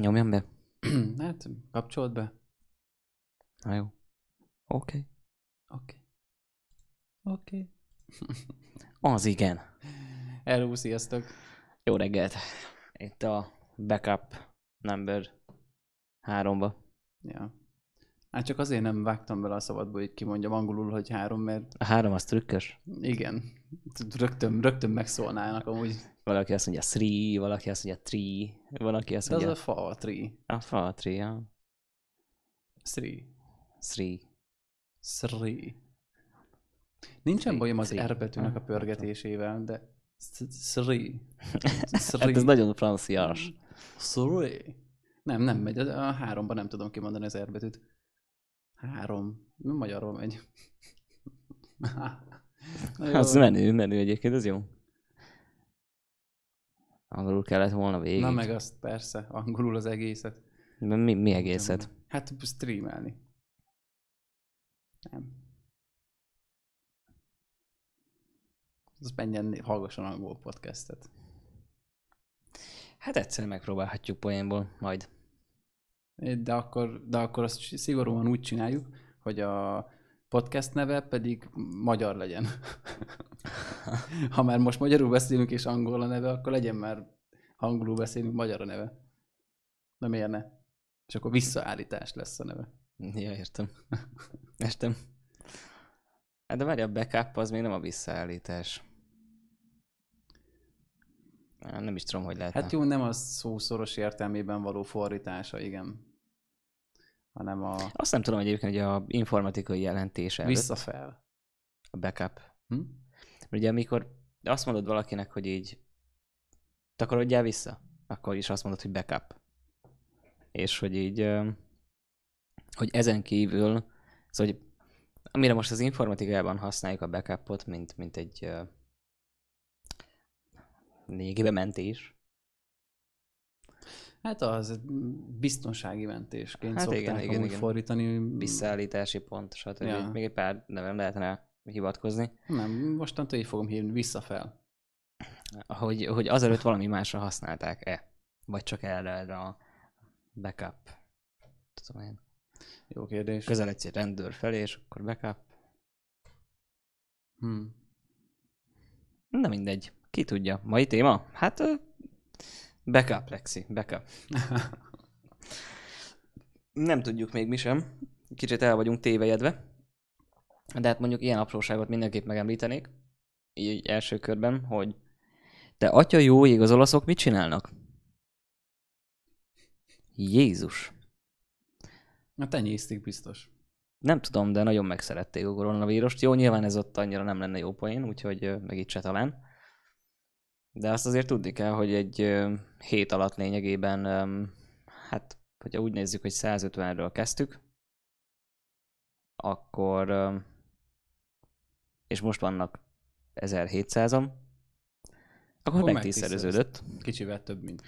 Nyomjam be? hát, kapcsolt be. Na jó. Oké. Oké. Oké. Az igen. Hello, sziasztok. Jó reggelt. Itt a backup number háromba. Ja. Hát csak azért nem vágtam bele a szabadba, hogy kimondjam angolul, hogy három, mert A három az trükkös. igen, rögtön, rögtön megszólnának amúgy. Valaki azt mondja three, valaki azt mondja tree, valaki azt De az mondja... a fa, a tree. A fa, tree, ja. Three. Three. Three. Nincsen bajom az. R betűnek a Ah, pörgetésével, de three. Hát ez nagyon franciás. Three. Nem, nem megy. A háromban nem tudom kimondani az R betűt. Három. Nem magyarról megy. Az menő, menő egyébként, ez jó. Angolul kellett volna végig. Na meg azt persze, angolul az egészet. Mi, mi egészet? Hát streamelni. Nem. Az menjen, hallgasson angol podcastet. Hát egyszer megpróbálhatjuk poénból, majd. De akkor, de akkor azt szigorúan úgy csináljuk, hogy a podcast neve pedig magyar legyen. ha már most magyarul beszélünk és angol a neve, akkor legyen már angolul beszélünk, magyar a neve. Na miért ne? És akkor visszaállítás lesz a neve. Ja, értem. Értem. Hát de várj, a backup az még nem a visszaállítás. Nem is tudom, hogy lehet. Hát jó, nem a szószoros értelmében való fordítása, igen. Hanem a Azt nem tudom egyébként, hogy a informatikai jelentés előtt visszafel. a backup. Hm? Ugye amikor azt mondod valakinek, hogy így takarodjál vissza, akkor is azt mondod, hogy backup. És hogy így, hogy ezen kívül, szóval, hogy amire most az informatikában használjuk a backupot, mint, mint egy lényegében mentés. Hát az biztonsági mentésként Hát igen, szokták igen, amúgy igen. fordítani. Visszaállítási pont, stb. Ja. Még egy pár nevem lehetne hivatkozni. Nem, mostantól így fogom hívni, visszafel. Hogy, hogy azelőtt valami másra használták-e? Vagy csak erre, erre a backup. Tudom én. Jó kérdés. Közeledsz egy rendőr felé, és akkor backup. Hm. Na mindegy. Ki tudja. Mai téma? Hát backup, Lexi. Backup. Nem tudjuk még mi sem. Kicsit el vagyunk tévejedve. De hát mondjuk ilyen apróságot mindenképp megemlítenék. Így első körben, hogy te atya jó ég, az olaszok mit csinálnak? Jézus. Na tenyésztik biztos. Nem tudom, de nagyon megszerették a koronavírust. Jó, nyilván ez ott annyira nem lenne jó poén, úgyhogy meg itt se talán. De azt azért tudni kell, hogy egy hét alatt lényegében, hát, hogyha úgy nézzük, hogy 150-ről kezdtük, akkor, és most vannak 1700-an, akkor Akkor megtízszereződött. Kicsivel több, mint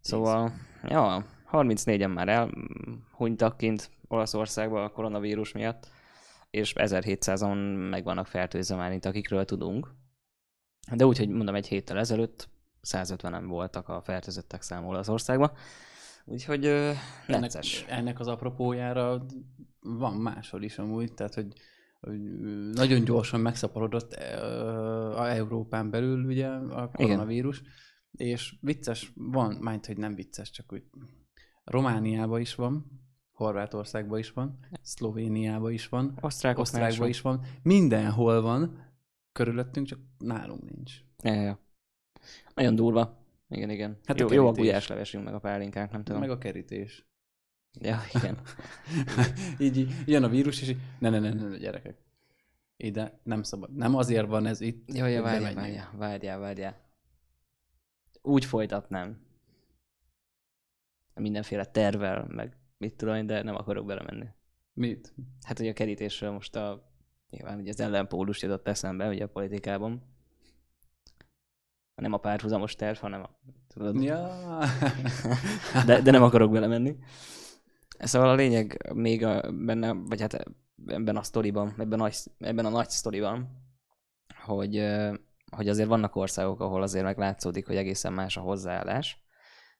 Szóval, ja, 34-en már elhunytak kint Olaszországban a koronavírus miatt, és 1700-on meg vannak fertőzve már, mint akikről tudunk. De úgy, hogy mondom, egy héttel ezelőtt 150-en voltak a fertőzöttek száma Olaszországban. Úgyhogy ö, ennek, ennek az apropójára van máshol is amúgy, tehát hogy, nagyon gyorsan megszaporodott a Európán belül ugye a koronavírus, Igen. és vicces van, majd hogy nem vicces, csak úgy Romániában is van, Horvátországban is van, Szlovéniában is van, Osztrákoknál Osztrákban is van, mindenhol van, körülöttünk, csak nálunk nincs. Ja, ja. Nagyon durva. Igen, igen. Hát Hát a jó, jó a gulyáslevesünk, meg a pálinkánk, nem tudom. Meg a kerítés. Ja, igen. így, így jön a vírus, és így, ne, ne, ne, ne, gyerekek. Ide nem szabad. Nem azért van ez itt, Jó, jó, hogy várjál, várjál, várjál, várjál. Úgy folytatnám. Mindenféle tervel, meg mit tudom én, de nem akarok belemenni. Mit? Hát, hogy a kerítésről most a... Nyilván ugye az ellenpólus jutott eszembe, ugye a politikában. Nem a párhuzamos terv, hanem a... Tudod? Ja. de, de nem akarok belemenni. Szóval a lényeg még a, benne, vagy hát ebben a sztoriban, ebben a, ebben a nagy sztoriban, hogy, hogy azért vannak országok, ahol azért meg látszódik, hogy egészen más a hozzáállás.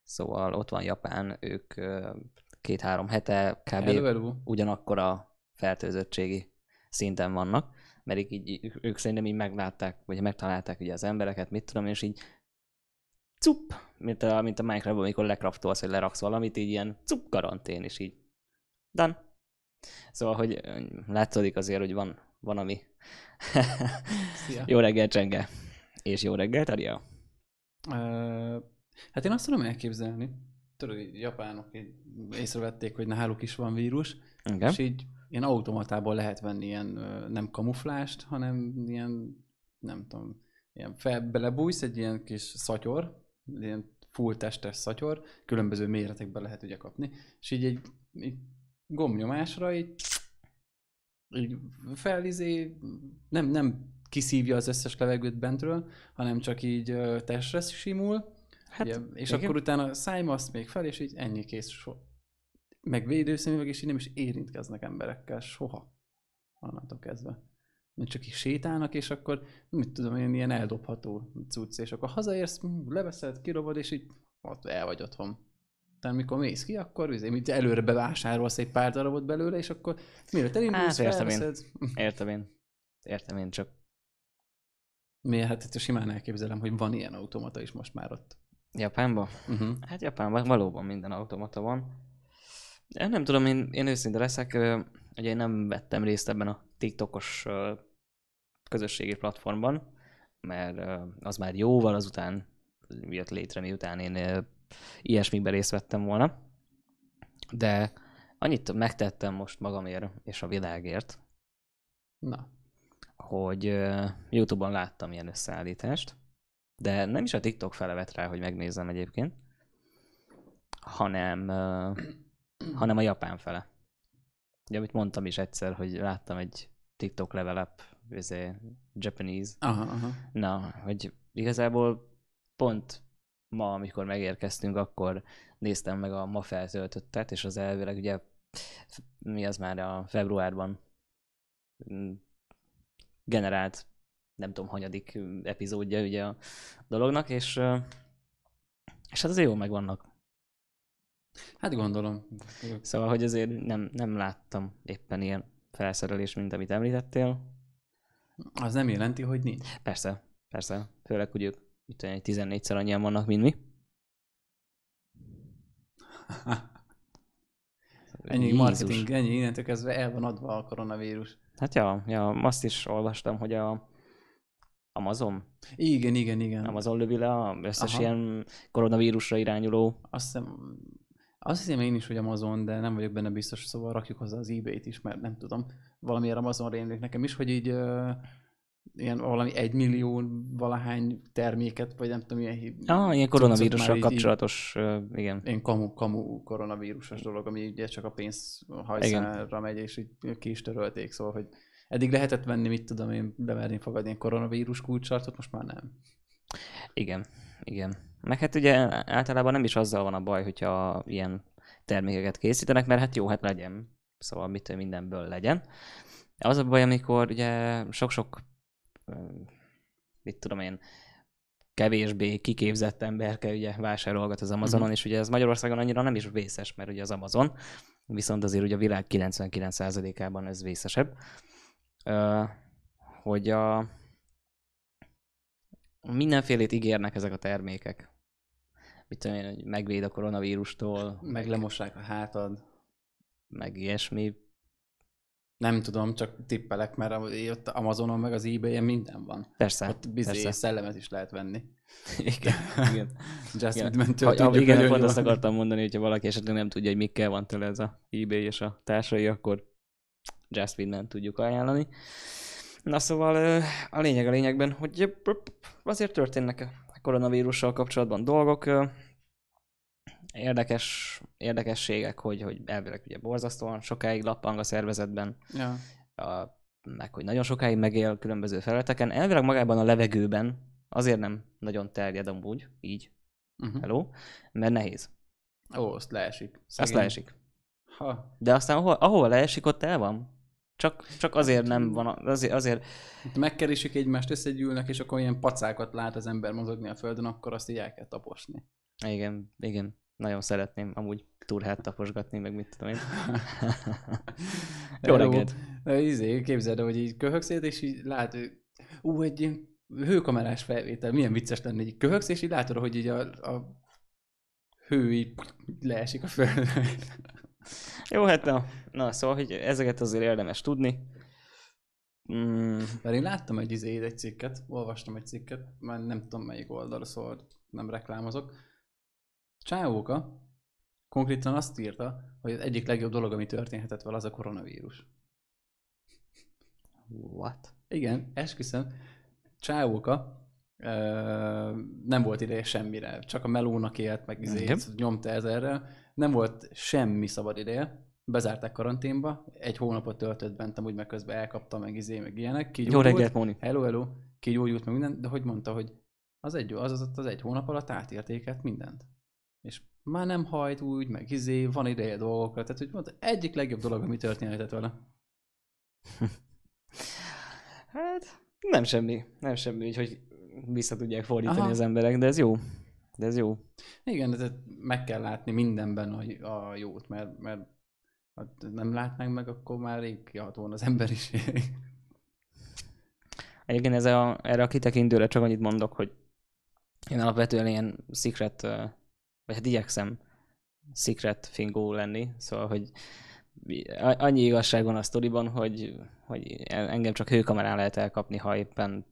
Szóval ott van Japán, ők két-három hete kb. Hello, hello. ugyanakkor a fertőzöttségi szinten vannak, mert így, így, ők szerintem így meglátták, vagy megtalálták ugye az embereket, mit tudom, és így cup, mint a, mint a Minecraftban, amikor lekraftolsz, vagy leraksz valamit, így ilyen cup karantén, és így done. Szóval, hogy látszódik azért, hogy van, van ami. jó reggel, Csenge. És jó reggel, Taria. Uh, hát én azt tudom elképzelni, tudod, hogy japánok így észrevették, hogy náluk is van vírus, Igen. és így ilyen automatából lehet venni ilyen nem kamuflást, hanem ilyen, nem tudom, ilyen fel, belebújsz egy ilyen kis szatyor, ilyen full testes szatyor, különböző méretekben lehet ugye kapni, és így egy, egy gombnyomásra így, így felizé, nem, nem kiszívja az összes levegőt bentről, hanem csak így testre simul, hát, ugye, és igen. akkor utána szájma azt még fel, és így ennyi kész. So. Meg védőszemüveg, és így nem is érintkeznek emberekkel soha. Onnantól kezdve. Mert csak is sétálnak, és akkor, mit tudom én, ilyen eldobható cucc, és akkor hazaérsz, leveszed, kirobod, és így ott el vagy otthon. Tehát mikor mész ki, akkor azért, mint előre bevásárolsz egy pár darabot belőle, és akkor mielőtt elindulsz, hát, értem én. Értem én. Értem én, csak Miért? Hát simán elképzelem, hogy van ilyen automata is most már ott. Japánban? Uh-huh. Hát Japánban valóban minden automata van. Én nem tudom, én, én őszinte leszek, ugye én nem vettem részt ebben a TikTokos közösségi platformban, mert az már jóval azután jött létre, miután én ilyesmikben részt vettem volna. De annyit megtettem most magamért és a világért, Na. hogy YouTube-on láttam ilyen összeállítást, de nem is a TikTok fele vett rá, hogy megnézzem egyébként, hanem, hanem a japán fele. Ugye, amit mondtam is egyszer, hogy láttam egy TikTok level up, izé, Japanese. Aha, aha. Na, hogy igazából pont ma, amikor megérkeztünk, akkor néztem meg a ma feltöltöttet, és az elvileg ugye mi az már a februárban mm, generált nem tudom, hanyadik epizódja ugye a dolognak, és, és hát azért jó megvannak. Hát gondolom. Szóval, hogy azért nem, nem láttam éppen ilyen felszerelés, mint amit említettél. Az nem jelenti, hogy nincs. Persze, persze. Főleg, hogy ők mit tudom, 14-szer annyian vannak, mint mi. ennyi Jézus. marketing, ennyi, innentől kezdve el van adva a koronavírus. Hát ja, ja, azt is olvastam, hogy a Amazon? Igen, igen, igen. Amazon lövi le a összes Aha. ilyen koronavírusra irányuló. Azt hiszem, azt hiszem én is, hogy Amazon, de nem vagyok benne biztos, szóval rakjuk hozzá az eBay-t is, mert nem tudom, valamiért Amazon rémlik nekem is, hogy így uh, ilyen valami egy millió valahány terméket, vagy nem tudom, ilyen... Ah, ilyen koronavírussal kapcsolatos, így, uh, igen. Ilyen kamu, kamu koronavírusos dolog, ami ugye csak a pénz hajszára megy, és így ki is törölték, szóval, hogy Eddig lehetett venni, mit tudom én, bemerni fogadni egy koronavírus kulcsartot, most már nem. Igen, igen. Meg hát ugye általában nem is azzal van a baj, hogyha ilyen termékeket készítenek, mert hát jó, hát legyen. Szóval mit mindenből legyen. Az a baj, amikor ugye sok-sok, mit tudom én, kevésbé kiképzett emberke ugye vásárolgat az Amazonon, mm-hmm. és ugye ez Magyarországon annyira nem is vészes, mert ugye az Amazon, viszont azért ugye a világ 99%-ában ez vészesebb hogy a mindenfélét ígérnek ezek a termékek. Mit tudom én, hogy megvéd a koronavírustól. Meg lemossák a hátad. Meg ilyesmi. Nem tudom, csak tippelek, mert ott Amazonon meg az ebay-en minden van. Persze. Ott bizé persze. szellemet is lehet venni. igen, igen. Just igen. Mentől ha, igen, pont azt akartam mondani, hogyha valaki esetleg nem tudja, hogy mikkel van tőle ez a eBay és a társai, akkor Just Win-en tudjuk ajánlani. Na szóval a lényeg a lényegben, hogy azért történnek a koronavírussal kapcsolatban dolgok, érdekes, érdekességek, hogy, hogy elvileg ugye borzasztóan sokáig lappang a szervezetben, ja. a, meg hogy nagyon sokáig megél különböző felületeken. Elvileg magában a levegőben azért nem nagyon terjed amúgy, így, uh-huh. hello, mert nehéz. Ó, azt leesik. Szegény. Azt leesik. Ha. De aztán ahol, ahol leesik, ott el van. Csak, csak azért nem van, azért, azért... Megkeresik egymást, összegyűlnek, és akkor ilyen pacákat lát az ember mozogni a földön, akkor azt így el kell taposni. Igen, igen. Nagyon szeretném amúgy turhát taposgatni, meg mit tudom én. Jó reggelt! Izé, képzeld, hogy így köhögsz és így lát, ú, egy ilyen hőkamerás felvétel, milyen vicces lenne, így köhögsz, és így látod, hogy így a, a hő így leesik a földre. Jó, hát na, na, szóval, hogy ezeket azért érdemes tudni. Mm. Mert én láttam egy izé, egy cikket, olvastam egy cikket, már nem tudom melyik oldal, szóval nem reklámozok. Csávóka konkrétan azt írta, hogy az egyik legjobb dolog, ami történhetett vele, az a koronavírus. What? Igen, esküszöm. Csávóka nem volt ideje semmire, csak a melónak élt, meg izé, nyomta ezerre. Nem volt semmi szabad ideje. Bezárták karanténba, egy hónapot töltött bent, amúgy meg közben elkapta, meg izé, meg ilyenek. Kigyógyult, Jó reggelt, Móni. Hello, hello. Kigyógyult, meg minden, de hogy mondta, hogy az egy, az, az, az egy hónap alatt átértékelt mindent. És már nem hajt úgy, meg izé, van ideje dolgokra, tehát hogy mondta, egyik legjobb dolog, ami történhetett vele. hát, nem semmi, nem semmi, úgyhogy vissza tudják fordítani Aha. az emberek, de ez jó. De ez jó. Igen, de meg kell látni mindenben a, a jót, mert, mert ha nem látnánk meg, akkor már rég kihat volna az emberiség. Egyébként ez a, erre a kitekintőre csak annyit mondok, hogy én alapvetően ilyen secret, vagy hát igyekszem secret fingó lenni, szóval, hogy annyi igazság van a sztoriban, hogy, hogy engem csak hőkamerán lehet elkapni, ha éppen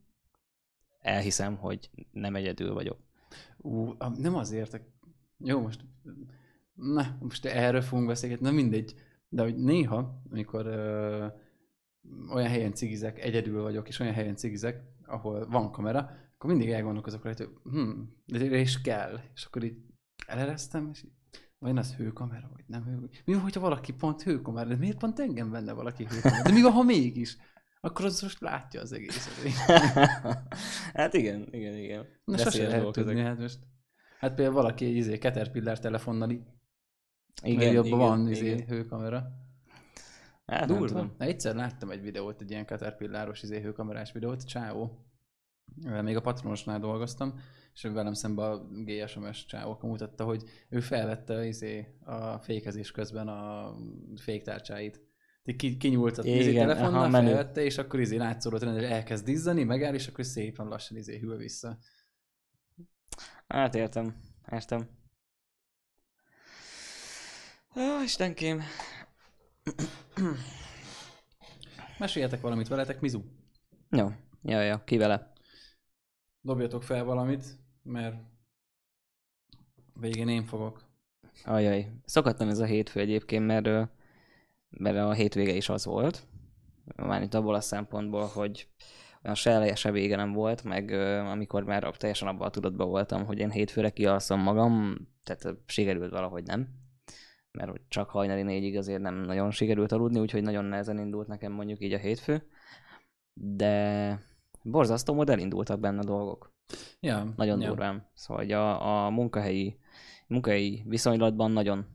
elhiszem, hogy nem egyedül vagyok. Ú, nem azért. Jó, most, na, most erről fogunk beszélgetni, na mindegy. De hogy néha, amikor ö, olyan helyen cigizek, egyedül vagyok, és olyan helyen cigizek, ahol van kamera, akkor mindig elgondolkozok rajta, hogy hm, de is kell. És akkor így eleresztem, és így, vajon az hőkamera, vagy nem hőkamera? Mi van, hogyha valaki pont hőkamera? De miért pont engem benne valaki hőkamera? De mi van, ha mégis? Akkor az most látja az egészet. hát igen, igen, igen. Na sose lehet tudni, hát most. Hát például valaki egy izé, Caterpillar telefonnal igen, jobban van izé, igen. hőkamera. Hát Durva. Na, egyszer láttam egy videót, egy ilyen Caterpillaros izé, hőkamerás videót, csávó. Még a patronosnál dolgoztam, és velem szemben a GSMS csávóka mutatta, hogy ő felvette izé, a fékezés közben a féktárcsáit ki, kinyúlt a izé telefonnal, felvette, és akkor izé látszódott hogy elkezd izzani, megáll, és akkor szépen lassan izé hűl vissza. Hát értem, értem. Ó, Istenkém. Meséljetek valamit veletek, Mizu. Jó, jó, jó, ki vele? Dobjatok fel valamit, mert végén én fogok. Ajaj, szokattam ez a hétfő egyébként, mert mert a hétvége is az volt. Mármint abból a szempontból, hogy olyan se eleje, se vége nem volt, meg amikor már teljesen abban a tudatban voltam, hogy én hétfőre kialszom magam, tehát sikerült valahogy nem. Mert csak hajnali négyig azért nem nagyon sikerült aludni, úgyhogy nagyon nehezen indult nekem mondjuk így a hétfő. De borzasztó módon elindultak benne a dolgok. Ja, nagyon ja. durván. Szóval a, a munkahelyi, munkahelyi viszonylatban nagyon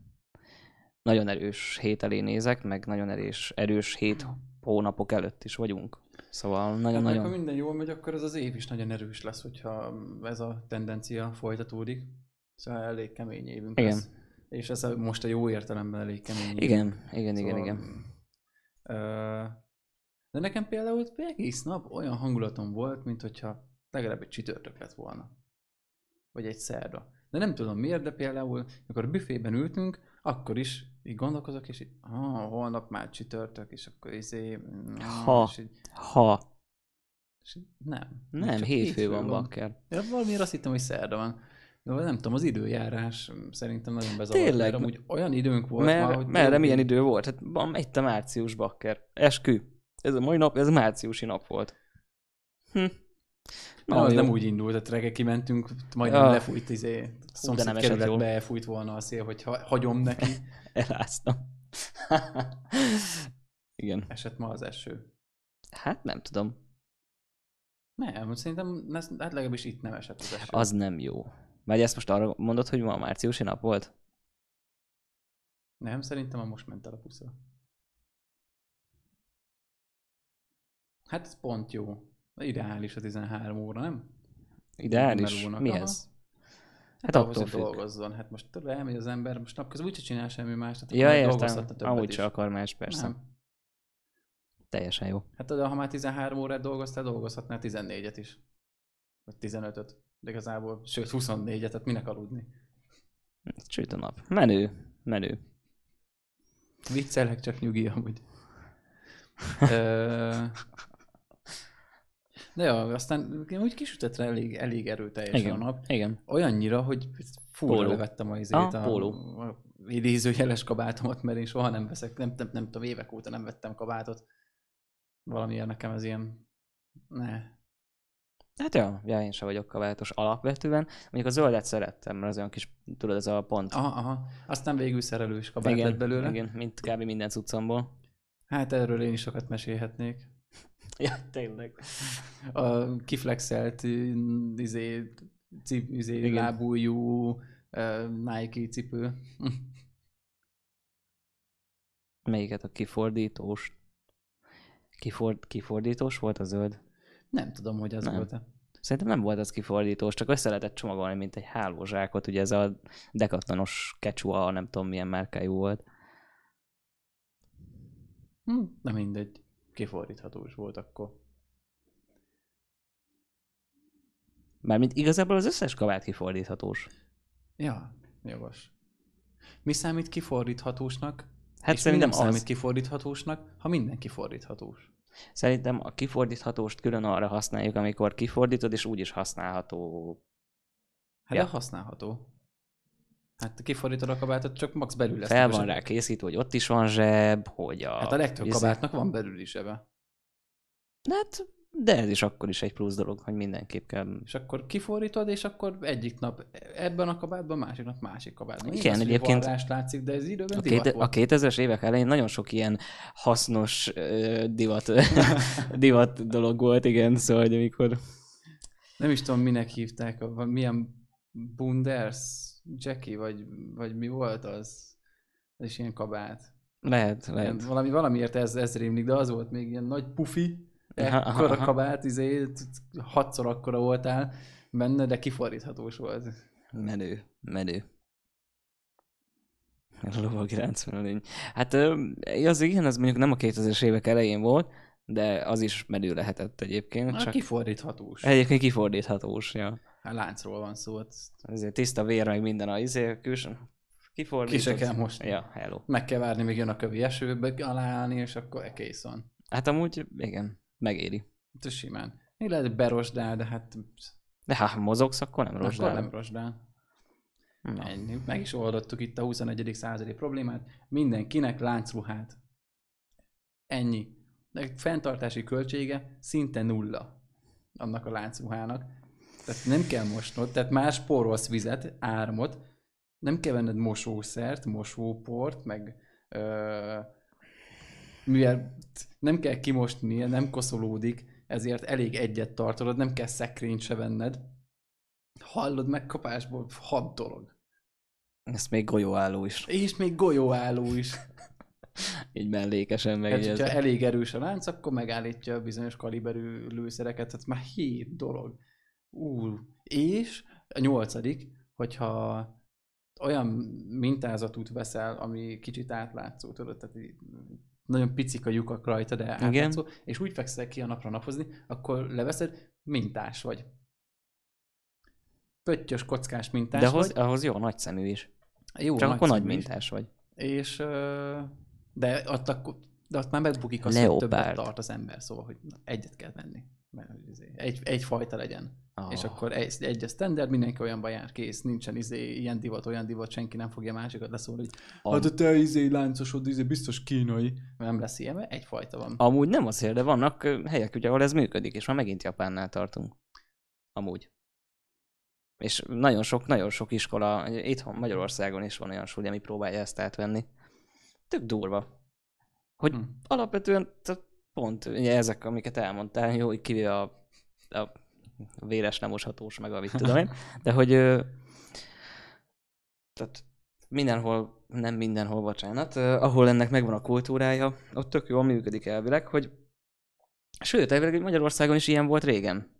nagyon erős hét elé nézek, meg nagyon erős, erős hét hónapok előtt is vagyunk. Szóval nagyon-nagyon... Ha minden jól megy, akkor ez az év is nagyon erős lesz, hogyha ez a tendencia folytatódik. Szóval elég kemény évünk igen. lesz. És ez most a jó értelemben elég kemény Igen, évünk. igen, igen, szóval, igen. de nekem például egész nap olyan hangulatom volt, mint hogyha legalább egy csütörtök lett volna. Vagy egy szerda. De nem tudom miért, de például, amikor a büfében ültünk, akkor is így gondolkozok, és így, ah, holnap már csütörtök, és akkor izé... Mm, ha, és így, ha. És így, nem. Nem, hétfő, hétfő van, van. bakker. Ja, valamiért azt hittem, hogy szerda van. De nem tudom, az időjárás szerintem nagyon bezavart. Tényleg. Mert amúgy olyan időnk volt Mer, már, hogy... Merre milyen idő volt? Hát van egy a március bakker. Eskü. Ez a mai nap, ez márciusi nap volt. Hm. Na, az nem úgy indult, tehát reggel kimentünk, majdnem ja. lefújt izé, szomszéd kerületbe elfújt volna a szél, hogy ha, hagyom neki. Eláztam. Igen. Esett ma az eső. Hát nem tudom. Nem, szerintem hát legalábbis itt nem esett az eső. Az nem jó. Vagy ezt most arra mondod, hogy ma márciusi nap volt? Nem, szerintem a most ment el a pusza. Hát ez pont jó. Ideális a 13 óra, nem? Ideális? Mi ez? Hát, ahhoz, hogy dolgozzon. Hát most tudod, elmegy az ember, most napközben úgyse csinál semmi más. Tehát ja, értem. Amúgy se akar más, persze. Nem. Teljesen jó. Hát tudod, ha már 13 órát dolgoztál, dolgozhatnál 14-et is. Vagy 15-öt. De igazából, sőt 24-et, tehát minek aludni? Csüt a nap. Menő. Menő. Viccelek, csak nyugi amúgy. De jó, aztán úgy kisütött rá elég, elég erőteljesen igen, a nap. Igen. Olyannyira, hogy fúra levettem az izét, ah, a, a idézőjeles kabátomat, mert én soha nem veszek, nem, nem, nem tudom, évek óta nem vettem kabátot. Valamiért nekem ez ilyen, ne. Hát ja, ja, én sem vagyok kabátos alapvetően. Mondjuk a zöldet szerettem, mert az olyan kis, tudod, ez a pont. Aha, aha. Aztán végül szerelős kabát igen, lett belőle. Igen, mint kb. minden cuccomból. Hát erről én is sokat mesélhetnék. Ja, tényleg. A kiflexelt izé, cip, izé, lábújú uh, Nike cipő. Melyiket a kifordítós? Kiford, kifordítós volt a zöld? Nem tudom, hogy az nem. volt-e. Szerintem nem volt az kifordítós, csak össze lehetett csomagolni, mint egy hálózsákot. Ugye ez a dekatlanos kecsua, nem tudom milyen márkájú volt. Hm, nem mindegy kifordíthatós volt akkor. Mármint igazából az összes kabát kifordíthatós. Ja, jogos. Mi számít kifordíthatósnak? Hát és szerintem mi nem az... számít kifordíthatósnak, ha minden kifordíthatós. Szerintem a kifordíthatóst külön arra használjuk, amikor kifordítod, és úgy is használható. Hát ja. de használható. Hát kifordítod a kabátot, csak max belül lesz. Fel van rá készítve, hogy ott is van zseb, hogy a... Hát a legtöbb vize... kabátnak van belül is ebbe. De hát, de ez is akkor is egy plusz dolog, hogy mindenképp kell. És akkor kifordítod, és akkor egyik nap ebben a kabátban, másik nap másik kabátban. Igen, Igen egyébként látszik, de ez időben a, két, a 2000-es évek elején nagyon sok ilyen hasznos uh, divat, divat dolog volt, igen, szóval, hogy amikor... Nem is tudom, minek hívták, milyen Bunders Jackie, vagy, vagy mi volt az? Ez is ilyen kabát. Lehet, lehet. Ilyen, valami, valamiért ez, ez rémlik, de az volt még ilyen nagy pufi, ekkora kabát, izé, hatszor akkora voltál benne, de kifordíthatós volt. Menő, menő. A lovagi ráncmelőny. Hát az igen, az mondjuk nem a 2000-es évek elején volt, de az is menő lehetett egyébként. Na, csak... kifordíthatós. Egyébként kifordíthatós, ja. Hát láncról van szó. Ezért tiszta vér, meg minden a izé, külső. Kifordított. Ki se kell most. Ja, hello. Meg kell várni, még jön a kövi esőbe aláállni, és akkor kész van. Hát amúgy, igen, megéri. Ez simán. Még lehet berosdál, de hát... De ha mozogsz, akkor nem rosdál. Akkor nem rosdál. Na. Ennyi. Meg is oldottuk itt a 21. századi problémát. Mindenkinek láncruhát. Ennyi. De fenntartási költsége szinte nulla annak a láncruhának. Tehát nem kell mosnod, tehát más spórolsz vizet, áramot, nem kell venned mosószert, mosóport, meg ö, mivel nem kell kimosni, nem koszolódik, ezért elég egyet tartod, nem kell szekrényt se venned. Hallod megkapásból hat dolog. Ez még golyóálló is. És még golyóálló is. Így mellékesen meg. Hát, hogyha elég erős a lánc, akkor megállítja a bizonyos kaliberű lőszereket, tehát már hét dolog. Ú, és a nyolcadik, hogyha olyan mintázatút veszel, ami kicsit átlátszó, tudod, tehát nagyon picik a lyukak rajta, de átlátszó, Igen. és úgy fekszel ki a napra napozni, akkor leveszed, mintás vagy. Pöttyös, kockás mintás De ahhoz, ahhoz jó, nagy szemű is. Jó, Csak nagy akkor nagy mintás is. vagy. És, de ott, akkor, de ott már megbukik az, hogy többet tart az ember, szóval, hogy egyet kell venni. Izé, egy, egy fajta legyen. Oh. És akkor egy, egy a standard, mindenki olyanban jár, kész, nincsen izé, ilyen divat, olyan divat, senki nem fogja másikat leszólni, hogy Am... hát a te izé láncosod, izé biztos kínai. Nem lesz ilyen, mert egyfajta van. Amúgy nem azért, de vannak helyek, ugye, ahol ez működik, és már megint Japánnál tartunk. Amúgy. És nagyon sok, nagyon sok iskola, itthon Magyarországon is van olyan suli, ami próbálja ezt átvenni. Tök durva. Hogy hm. alapvetően pont ugye ezek, amiket elmondtál, jó, kivéve a, a véres nem moshatós, meg a mit tudom én, de hogy tehát mindenhol, nem mindenhol, bocsánat, ahol ennek megvan a kultúrája, ott tök jól működik elvileg, hogy sőt, elvileg Magyarországon is ilyen volt régen.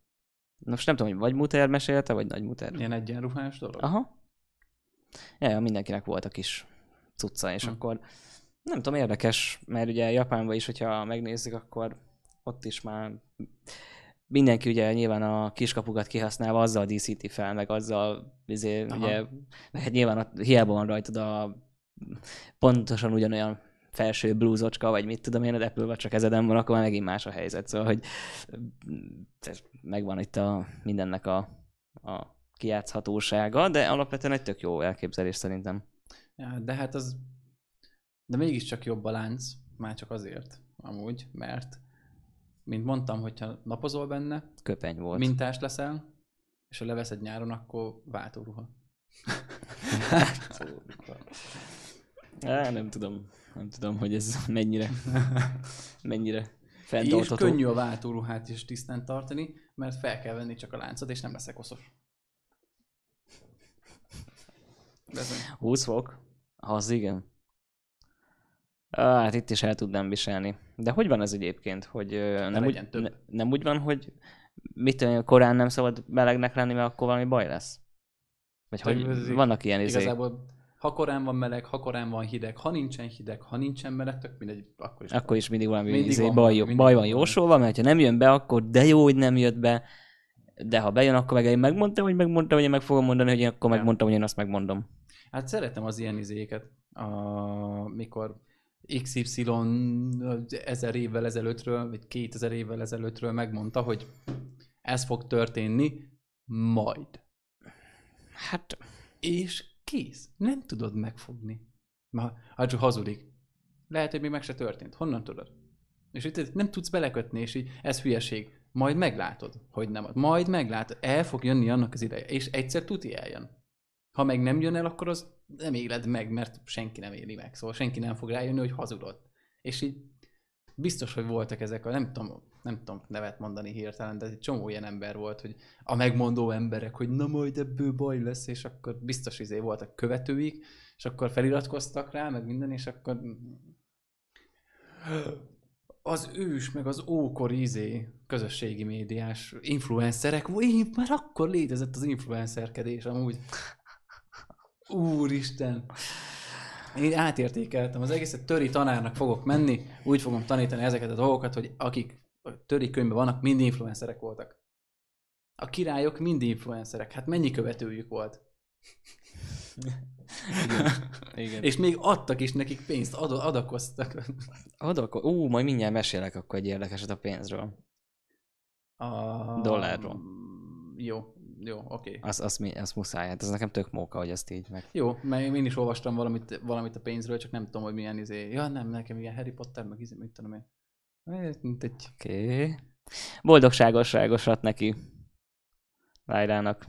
Most nem tudom, hogy vagy Muter mesélte, vagy Nagy Muter. Ilyen egyenruhás dolog? Aha. Ja, mindenkinek volt a kis cucca, és hm. akkor nem tudom, érdekes, mert ugye Japánban is, hogyha megnézzük, akkor ott is már mindenki ugye nyilván a kiskapukat kihasználva azzal díszíti fel, meg azzal izé, ugye, hát nyilván a, hiába van rajtad a pontosan ugyanolyan felső blúzocska, vagy mit tudom én, a Apple vagy csak kezeden van, akkor már megint más a helyzet. Szóval, hogy megvan itt a mindennek a, a kijátszhatósága, de alapvetően egy tök jó elképzelés szerintem. Ja, de hát az de mégiscsak jobb a lánc, már csak azért, amúgy, mert mint mondtam, hogyha napozol benne, köpeny volt. Mintás leszel, és ha leveszed nyáron, akkor váltóruha. Á, nem tudom. Nem tudom, hogy ez mennyire, mennyire fenntartható. És könnyű a váltóruhát is tisztán tartani, mert fel kell venni csak a láncot, és nem leszek koszos. 20 fok? Az igen. Hát itt is el tudnám viselni. De hogy van ez egyébként? Hogy nem úgy, ne, nem úgy van, hogy mit korán nem szabad melegnek lenni, mert akkor valami baj lesz? Vagy hogy vannak ilyen izé... Igazából ha korán van meleg, ha korán van hideg, ha nincsen hideg, ha nincsen meleg, tök mindegy, akkor is. Akkor is mindig valami mindig izé, van, baj, mindig baj van jósolva, mert ha nem jön be, akkor de jó, hogy nem jött be, de ha bejön, akkor meg én megmondtam, hogy megmondtam, hogy én meg fogom mondani, hogy én akkor ja. megmondtam, hogy én azt megmondom. Hát szeretem az ilyen izéket, a, mikor XY ezer évvel ezelőttről, vagy 2000 évvel ezelőttről megmondta, hogy ez fog történni, majd. Hát... És kész. Nem tudod megfogni. Ma, hát csak hazudik. Lehet, hogy még meg se történt. Honnan tudod? És itt nem tudsz belekötni, és így ez hülyeség. Majd meglátod, hogy nem. Majd meglátod. El fog jönni annak az ideje. És egyszer tuti eljön. Ha meg nem jön el, akkor az nem éled meg, mert senki nem éli meg. Szóval senki nem fog rájönni, hogy hazudod. És így biztos, hogy voltak ezek a, nem tudom, nem tudom nevet mondani hirtelen, de egy csomó ilyen ember volt, hogy a megmondó emberek, hogy na majd ebből baj lesz, és akkor biztos izé voltak követőik, és akkor feliratkoztak rá, meg minden, és akkor az ős, meg az ókor izé közösségi médiás influencerek, már akkor létezett az influencerkedés amúgy. Úristen! Én átértékeltem az egészet, töri tanárnak fogok menni, úgy fogom tanítani ezeket a dolgokat, hogy akik töri könyvben vannak, mind influencerek voltak. A királyok mind influencerek. Hát mennyi követőjük volt? Igen. Igen. És még adtak is nekik pénzt, ad- adakoztak. Adok, ú, majd mindjárt mesélek akkor egy érdekeset a pénzről. A... Dollárról. Jó, jó, oké. Okay. Az, az, az, az muszáj, hát ez nekem tök móka, hogy ezt így meg... Jó, mert én is olvastam valamit, valamit a pénzről, csak nem tudom, hogy milyen izé. Ja, nem, nekem ilyen Harry Potter, meg izé, mit tudom én. Mint egy... Oké. Okay. Boldogságosságosat neki. Vájrának.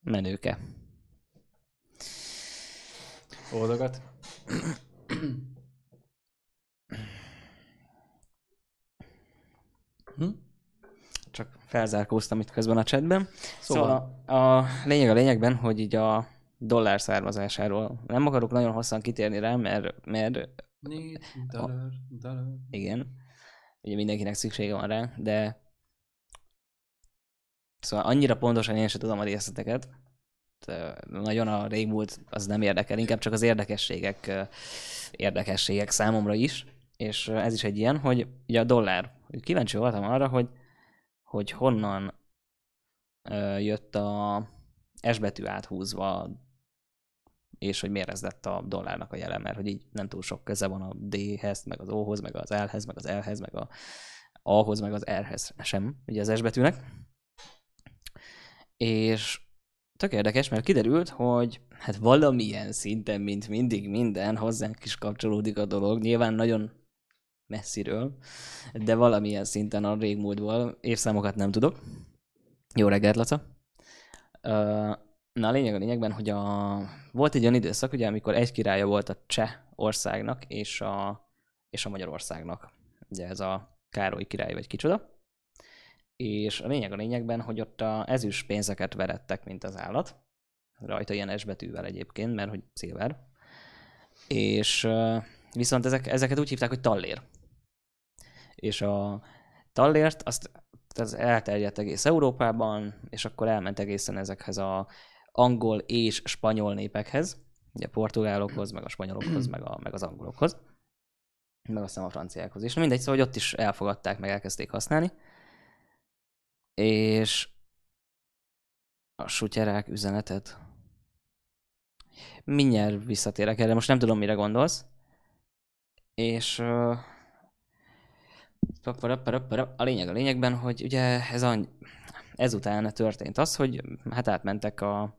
Menőke. Boldogat. hm? Csak felzárkóztam itt közben a chatben. Szóval, szóval a lényeg a lényegben, hogy így a dollár származásáról nem akarok nagyon hosszan kitérni rá, mert, mert dollar, dollar. igen, ugye mindenkinek szüksége van rá, de szóval annyira pontosan én sem tudom a részleteket, nagyon a régmúlt az nem érdekel, inkább csak az érdekességek, érdekességek számomra is, és ez is egy ilyen, hogy ugye a dollár, kíváncsi voltam arra, hogy hogy honnan ö, jött a S betű áthúzva, és hogy miért ez lett a dollárnak a jele, mert hogy így nem túl sok köze van a D-hez, meg az O-hoz, meg az L-hez, meg az L-hez, meg a A-hoz, meg az R-hez sem, ugye az S betűnek. És tök érdekes, mert kiderült, hogy hát valamilyen szinten, mint mindig minden, hozzánk is kapcsolódik a dolog. Nyilván nagyon messziről, de valamilyen szinten a régmúltból évszámokat nem tudok. Jó reggelt, Laca! Na a lényeg a lényegben, hogy a... volt egy olyan időszak, ugye, amikor egy királya volt a cseh országnak és a, és a Magyarországnak. Ugye ez a Károly király vagy kicsoda. És a lényeg a lényegben, hogy ott a ezüst pénzeket verettek, mint az állat. Rajta ilyen S betűvel egyébként, mert hogy szilver. És viszont ezek, ezeket úgy hívták, hogy tallér és a tallért azt ez elterjedt egész Európában, és akkor elment egészen ezekhez a angol és spanyol népekhez, ugye a portugálokhoz, meg a spanyolokhoz, meg, a, meg az angolokhoz, meg aztán a franciákhoz is. Na mindegy, szóval hogy ott is elfogadták, meg elkezdték használni. És a sutyerák üzenetet. Mindjárt visszatérek erre, most nem tudom, mire gondolsz. És a lényeg a lényegben, hogy ugye ez a, ezután történt az, hogy hát átmentek a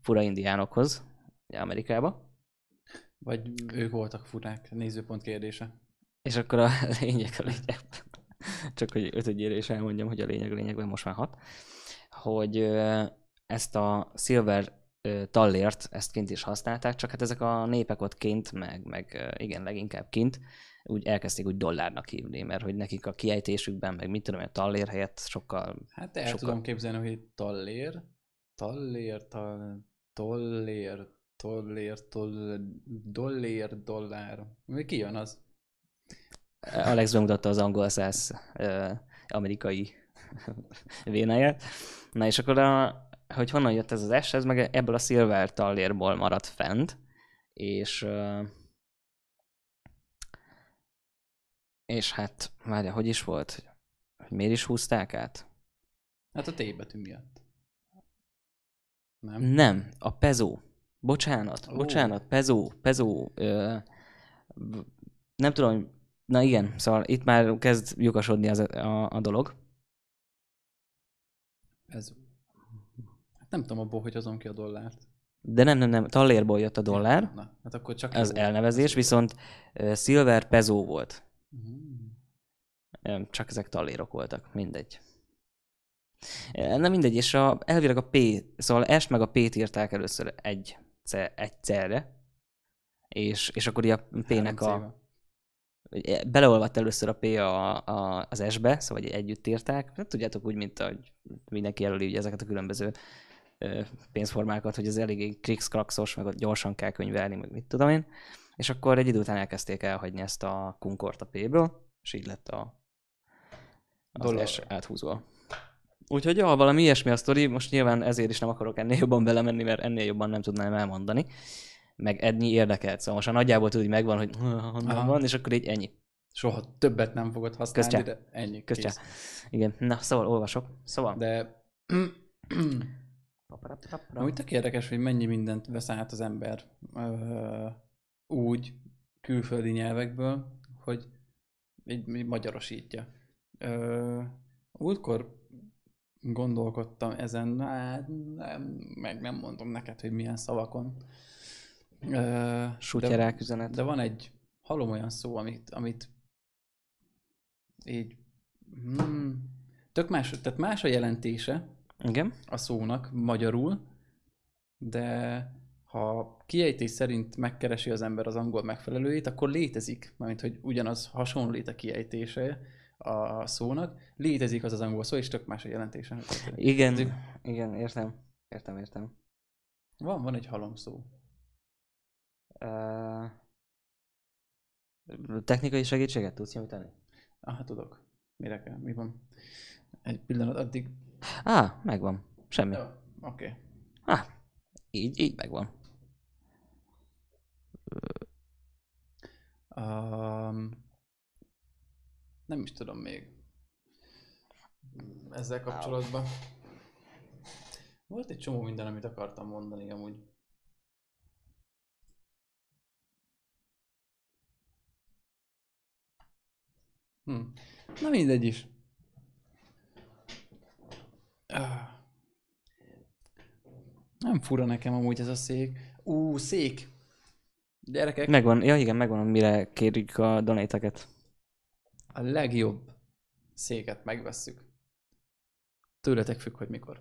fura indiánokhoz, Amerikába. Vagy ők voltak furák, nézőpont kérdése. És akkor a lényeg a lényeg, csak hogy ötödjére is elmondjam, hogy a lényeg a lényegben most már hat, hogy ezt a silver tallért, ezt kint is használták, csak hát ezek a népek ott kint, meg, meg igen, leginkább kint, úgy elkezdték úgy dollárnak hívni, mert hogy nekik a kiejtésükben, meg mit tudom, a tallér helyett sokkal... Hát el sokkal... tudom képzelni, hogy tallér, tallér, tal, tollér, tollér, tollér, dollér, dollár. Mi ki jön az? Alex bemutatta az angol száz amerikai vénáját. Na és akkor, a, hogy honnan jött ez az S, ez meg ebből a silver tallérból maradt fent, és és hát, várja, hogy is volt? Hogy miért is húzták át? Hát a T betű miatt. Nem? Nem, a pezó. Bocsánat, oh. bocsánat, pezó, pezó. Ö, nem tudom, na igen, szóval itt már kezd lyukasodni az, a, a dolog. Ez. Hát nem tudom abból, hogy azon ki a dollárt. De nem, nem, nem, tallérból jött a dollár. Na, hát akkor csak az elnevezés, viszont silver pezó volt. Uh-huh. Csak ezek tallérok voltak, mindegy. Na mindegy, és a, elvileg a P, szóval S meg a P-t írták először egy, egyszerre, és, és akkor a P-nek a... Beleolvadt először a P a, a, az S-be, szóval együtt írták. Hát tudjátok úgy, mint ahogy mindenki jelöli ugye ezeket a különböző pénzformákat, hogy ez eléggé krikszkrakszos, meg ott gyorsan kell könyvelni, meg mit tudom én. És akkor egy idő után elkezdték elhagyni ezt a kunkort a P-ből, és így lett a, az S áthúzva. Úgyhogy ja, valami ilyesmi a sztori, most nyilván ezért is nem akarok ennél jobban belemenni, mert ennél jobban nem tudnám elmondani. Meg ennyi érdekelt, szóval most a nagyjából tudod, hogy megvan, hogy honnan van, és akkor így ennyi. Soha többet nem fogod használni, Köztje. de ennyi. Köztje. Igen, na szóval olvasok. Szóval. De úgy tök érdekes, hogy mennyi mindent vesz át az ember úgy külföldi nyelvekből, hogy így magyarosítja. Ö, útkor gondolkodtam ezen, hát nem, meg nem mondom neked, hogy milyen szavakon. Sutyerák üzenet. De van egy, hallom olyan szó, amit, amit így, hmm, tök más, tehát más a jelentése Igen. a szónak magyarul, de ha kiejtés szerint megkeresi az ember az angol megfelelőjét, akkor létezik, mert hogy ugyanaz hasonlít a kiejtése, a szónak, létezik az az angol szó, és tök más a jelentése. Igen, Ez, igen, értem. Értem, értem. Van, van egy halom szó. Uh, technikai segítséget tudsz nyújtani? Ah, tudok. Mire kell? Mi van? Egy pillanat addig. Á, ah, megvan. Semmi. Oké. Okay. Ah, így, így megvan. Um, nem is tudom még ezzel kapcsolatban. Volt egy csomó minden, amit akartam mondani amúgy. Hm. Na mindegy is. Nem fura nekem amúgy ez a szék. Ú, szék! Gyerekek. Megvan, ja igen, megvan, mire kérjük a donateket a legjobb széket megvesszük. Tőletek függ, hogy mikor.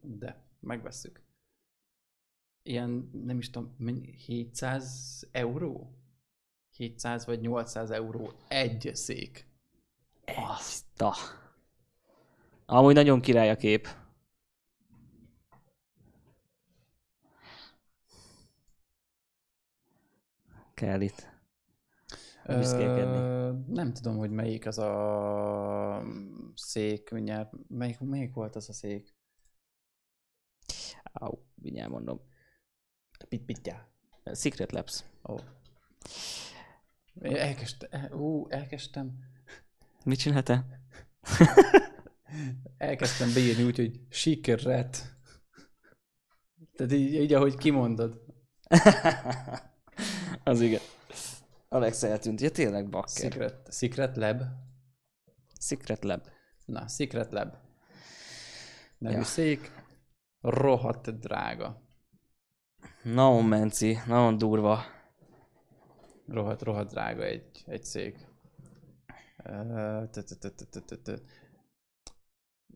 De megvesszük. Ilyen, nem is tudom, 700 euró? 700 vagy 800 euró egy szék. Azt a... Amúgy nagyon király a kép. Kell itt. Büszkélkedni. nem tudom, hogy melyik az a szék, mindjárt. Melyik, melyik volt az a szék? Au, mindjárt mondom. Pit pitja. Secret Labs. Ó. Elkezdtem, ú, elkezdtem. Mit csináltál? elkezdtem beírni úgy, hogy sikeret. Tehát így, így ahogy kimondod. az igen. Alex eltűnt. Ja, tényleg bakker. Secret, Secret Lab. Secret Lab. Na, Secret Lab. Nevű ja. szék. Rohadt drága. Nagyon menci, nagyon durva. Rohadt, rohadt drága egy, egy szék.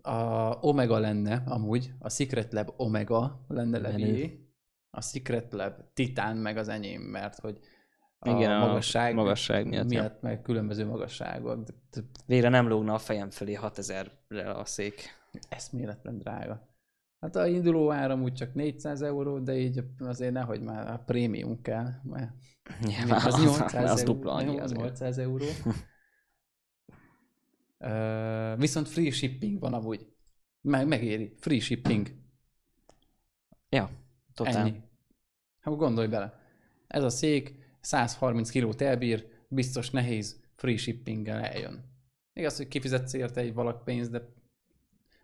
A Omega lenne amúgy, a Secret Lab Omega lenne levé. A Secret Lab Titán meg az enyém, mert hogy a Igen, magasság, a magasság miatt, miatt ja. meg különböző magasságok. Végre nem lógna a fejem felé 6000-re a szék. Eszméletlen drága. Hát a induló áram úgy csak 400 euró, de így azért nehogy már a prémium kell, mert Nyilván, az 800 az, az dupla annyi. Az 800 euró. uh, viszont free shipping van amúgy. Meg, megéri. Free shipping. Ja, totál. Ennyi. Hát gondolj bele. Ez a szék 130 kilót elbír, biztos nehéz free shippinggel eljön. Igaz, hogy kifizetsz érte egy valak pénzt, de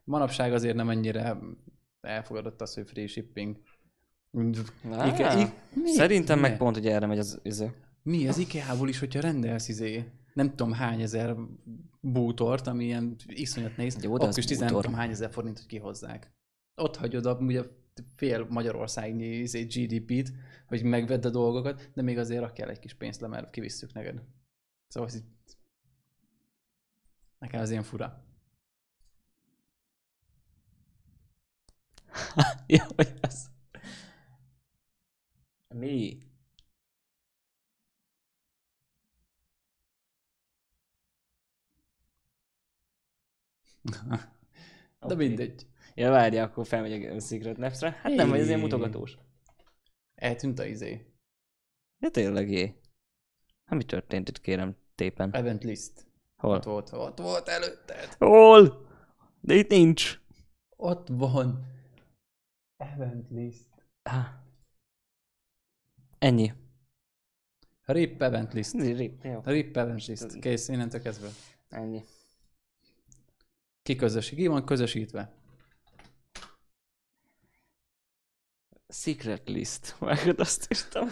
manapság azért nem ennyire elfogadott az, hogy free shipping. Á, Ike, I, mi? Szerintem mi? meg pont, hogy erre megy az izé. Mi az IKEA-ból is, hogyha rendelsz izé, nem tudom hány ezer bútort, ami ilyen iszonyat néz, Jó, akkor is tizen tudom hány ezer forint, hogy kihozzák. Ott hagyod a, ugye fél Magyarországnyi izé, GDP-t, hogy megvedd a dolgokat, de még azért kell egy kis pénzt le, mert kivisszük neked. Szóval ez nekem az ilyen fura. ja, hogy az. Mi? De okay. mindegy. Ja, várja, akkor felmegyek a Secret Labs-re. Hát nem, vagy azért mutogatós. Eltűnt a izé. Ja, tényleg jé. Hát mi történt itt, kérem, tépen? Event list. Hol? Ott volt, ott volt előtted. Hol? De itt nincs. Ott van. Event list. Ah. Ennyi. RIP event list. RIP, jó. RIP event list. Kész, innentől kezdve. Ennyi. Ki közösít? Ki van közösítve? Secret list. Vágod azt írtam.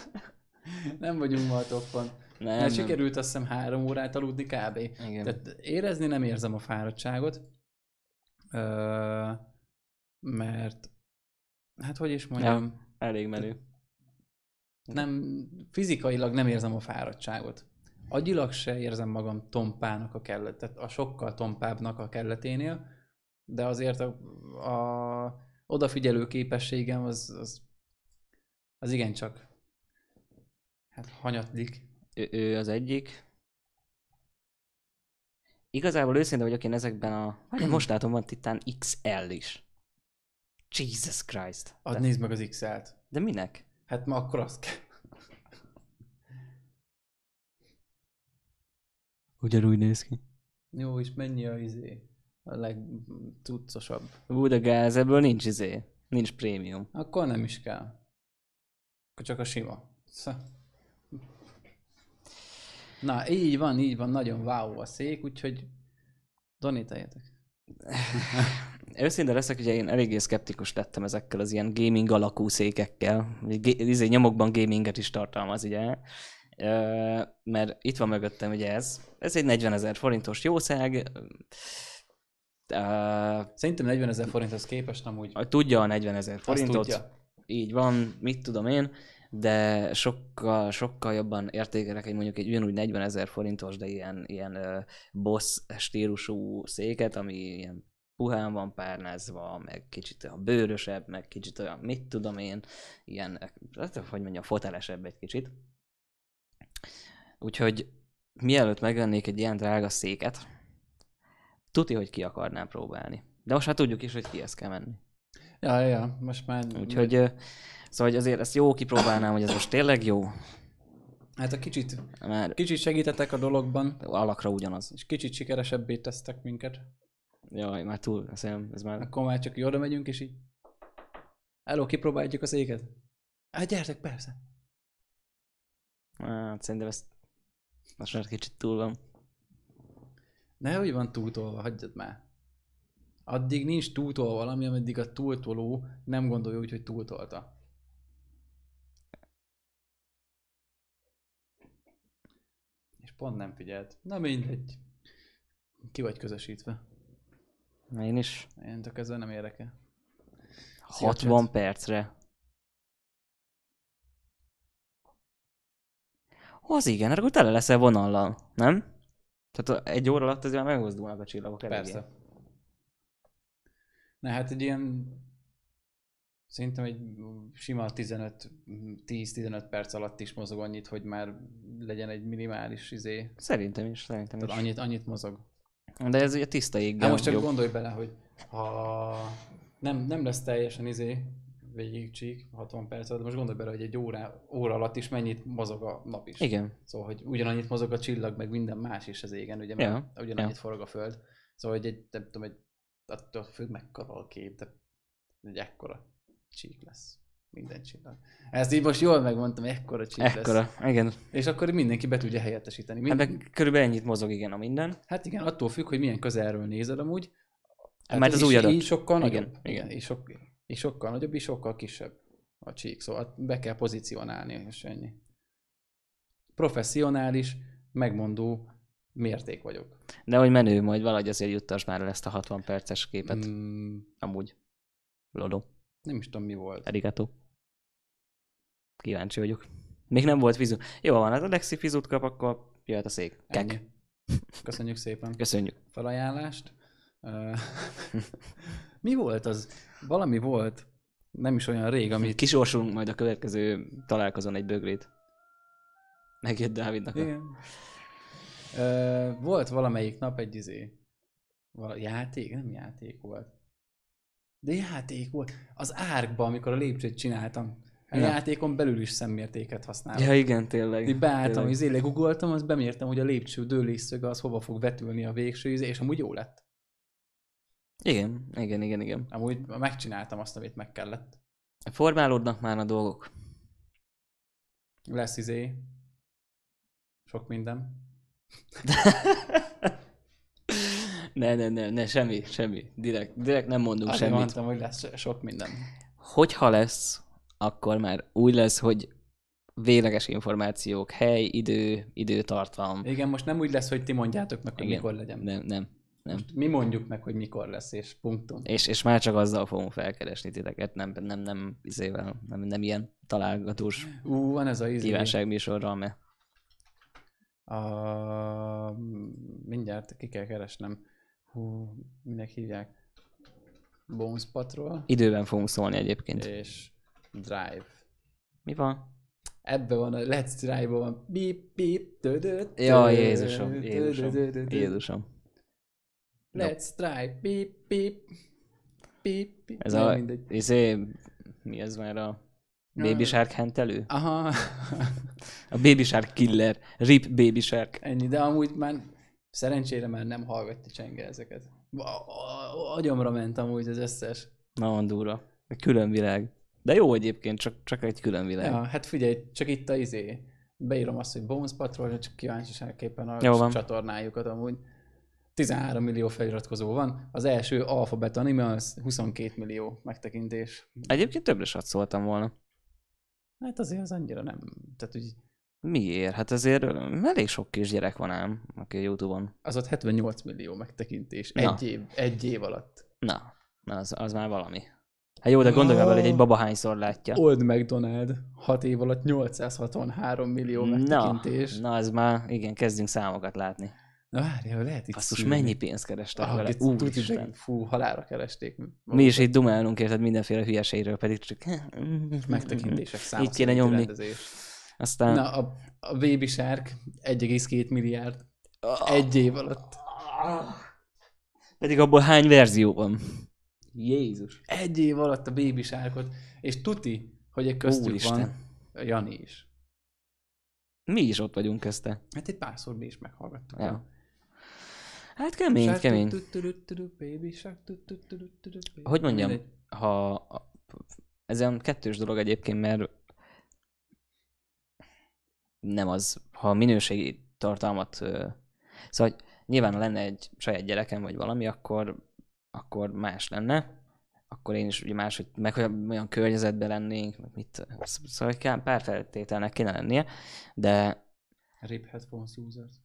nem vagyunk ma a toppon. Nem, Mert nem. sikerült azt hiszem három órát aludni kb. Igen. Tehát érezni nem érzem a fáradtságot. Ö, mert hát hogy is mondjam. Ja, elég menő. Nem, fizikailag nem érzem a fáradtságot. Agyilag se érzem magam tompának a kellet, tehát a sokkal tompábbnak a kelleténél, de azért a, a odafigyelő képességem az, az, az igencsak hát hanyatlik. Ő, ő az egyik. Igazából őszinte vagyok én ezekben a... Vagy most látom, van Titán XL is. Jesus Christ. Ad de... nézd meg az XL-t. De minek? Hát ma akkor azt kell. Ugyanúgy néz ki. Jó, és mennyi a izé? A legcuccosabb. Ú, de gáz, ebből nincs izé. Nincs prémium. Akkor nem is kell. Csak a sima. Na, így van, így van, nagyon wow a szék, úgyhogy donítáljátok. Őszinte leszek, ugye én eléggé szkeptikus lettem ezekkel az ilyen gaming alakú székekkel. Izé nyomokban gaminget is tartalmaz, ugye. Mert itt van mögöttem ugye ez. Ez egy 40 ezer forintos jószág. Szerintem 40 ezer forinthoz képest amúgy. Tudja a 40 ezer forintot. tudja. Így van, mit tudom én de sokkal, sokkal jobban értékelek egy mondjuk egy ugyanúgy 40 ezer forintos, de ilyen, ilyen boss stílusú széket, ami ilyen puhán van párnázva, meg kicsit olyan bőrösebb, meg kicsit olyan, mit tudom én, ilyen, hát, hogy mondjam, fotelesebb egy kicsit. Úgyhogy mielőtt megvennék egy ilyen drága széket, tuti, hogy ki akarnám próbálni. De most már tudjuk is, hogy kihez kell menni. Ja, ja, most már... Úgyhogy, szóval hogy azért ezt jó kipróbálnám, hogy ez most tényleg jó. Hát a kicsit, Már kicsit segítetek a dologban, alakra ugyanaz. és kicsit sikeresebbé tesztek minket. Jaj, már túl, szerintem ez már... Akkor már csak oda megyünk, és így... Hello, kipróbáljuk a széket? Hát gyertek, persze. Hát szerintem ez most már kicsit túl van. Ne, hogy van túltolva, hagyjad már. Addig nincs túltolva valami, ameddig a túltoló nem gondolja úgy, hogy túltolta. És pont nem figyelt. Na mindegy. Ki vagy közösítve. Én is. Én csak ezzel nem érdekel. Szia, 60 chat. percre. Az igen, akkor tele leszel vonallal, nem? Tehát egy óra alatt azért már megmozdulnak a csillagok eléggé. Na hát egy ilyen szerintem egy sima 15 10-15 perc alatt is mozog annyit, hogy már legyen egy minimális izé. Szerintem is, szerintem is. Tehát annyit, annyit mozog. De ez ugye tiszta éggel Hát most csak jobb. gondolj bele, hogy ha nem, nem lesz teljesen izé végig csík, 60 perc alatt, de most gondolj bele, hogy egy óra, óra alatt is mennyit mozog a nap is. Igen. Szóval, hogy ugyanannyit mozog a csillag, meg minden más is az égen, ugye, Ja, ugyanannyit ja. forog a föld. Szóval, hogy egy, nem tudom, egy, attól függ mekkora a kép, de egy ekkora csík lesz. Minden csillag. Ezt így most jól megmondtam, ekkora csík lesz. Ekkora, igen. És akkor mindenki be tudja helyettesíteni. Mind, Hát meg körülbelül ennyit mozog igen a minden. Hát igen, attól függ, hogy milyen közelről nézed amúgy. Mert az új adat. Így sokkal Igen, nagyobb. igen. És, sok, és sokkal nagyobb, és sokkal kisebb a csík. Szóval be kell pozícionálni, és ennyi. Professzionális, megmondó mérték vagyok. De hogy menő, majd valahogy azért juttas már el ezt a 60 perces képet. Mm. Amúgy. Lodo. nem is tudom, mi volt. Arigato. Kíváncsi vagyok. Még nem volt fizu. Jó van, hát a Lexi fizut kap, akkor jöhet a szék. Kek. Ennyi. Köszönjük szépen Köszönjük. felajánlást. Mi volt az? Valami volt, nem is olyan rég, amit... Kisorsulunk majd a következő találkozón egy bögrét. Megjött Dávidnak. A... Igen. Ö, volt valamelyik nap egy izé, vala, játék, nem játék volt. De játék volt. Az árkban, amikor a lépcsőt csináltam. A Ja. játékon belül is szemmértéket használom. Ja, igen, tényleg. Így beálltam, tényleg. izé legugoltam, azt bemértem, hogy a lépcső dőlésszöge az hova fog vetülni a végső izé, és amúgy jó lett. Igen, igen, igen, igen. Amúgy megcsináltam azt, amit meg kellett. Formálódnak már a dolgok. Lesz izé, sok minden. Ne, ne, ne, ne, semmi, semmi. Direkt, direkt nem mondunk Azért semmit. mondtam, hogy lesz sok minden. Hogyha lesz, akkor már úgy lesz, hogy végleges információk, hely, idő, időtartam. Igen, most nem úgy lesz, hogy ti mondjátok meg, hogy Igen. mikor legyen. Nem, nem, nem. Most mi mondjuk meg, hogy mikor lesz, és punktum. És, és már csak azzal fogunk felkeresni titeket, nem, nem, nem, izével, nem, nem ilyen találgatós Ú, van ez a izé. kívánságműsorral, mert A... Mindjárt ki kell keresnem. Hú, minek hívják? Bones Patrol időben fogunk szólni egyébként. és Drive. Mi van? Ebbe van a Let's Drive-ban van beep, beep, dödöt, Ja, Jézusom, Jézusom, Jézusom. Let's Drive, beep, beep, beep, beep. Ez a, izé, mi ez már a Baby Shark hentelő? Aha, A Baby Shark killer. Rip Baby Shark. ennyi, de amúgy már szerencsére már nem hallgatja csenge ezeket. A- a- Agyomra ment amúgy az összes. Nagyon durva. Egy külön világ. De jó egyébként, csak, csak egy külön világ. Ja, hát figyelj, csak itt a izé. Beírom azt, hogy Bones Patrol, csak kíváncsiságképpen a Jó van. csatornájukat amúgy. 13 millió feliratkozó van. Az első alfabet anime az 22 millió megtekintés. Egyébként többre szóltam volna. Hát azért az annyira nem. Tehát úgy, Miért? Hát azért elég sok kisgyerek van ám, aki a Youtube-on. az ott 78 millió megtekintés. Na. Egy év, egy év alatt. Na, na az, az már valami. Hát jó, de gondolj bele, hogy egy baba hányszor látja. Old McDonald 6 év alatt 863 millió Na, megtekintés. na, ez már, igen, kezdünk számokat látni. Na várjál, lehet itt Basszus, mennyi pénzt kerestek Ah, vele? itt Úristen. Fú, halára keresték. Mi is így dumálunk érted mindenféle hülyeségről, pedig csak... megtekintések száma Így kéne nyomni. rendezés. Aztán... Na, a, a Baby Shark 1,2 milliárd egy év alatt. Pedig abból hány verzió van? Jézus. Egy év alatt a Baby Sharkot, és tuti, hogy egy köztük Úristen. van Jani is. Mi is ott vagyunk közte. Hát egy párszor mi is meghallgattuk. Ja. Hát kemény, Shark kemény. baby shark. Hogy mondjam, ha ez olyan kettős dolog egyébként, mert nem az, ha minőségi tartalmat, szóval nyilván ha lenne egy saját gyerekem, vagy valami, akkor, akkor más lenne, akkor én is ugye más, hogy meg hogy olyan környezetben lennénk, meg mit, szóval kell, pár feltételnek kéne lennie, de Rip headphones users.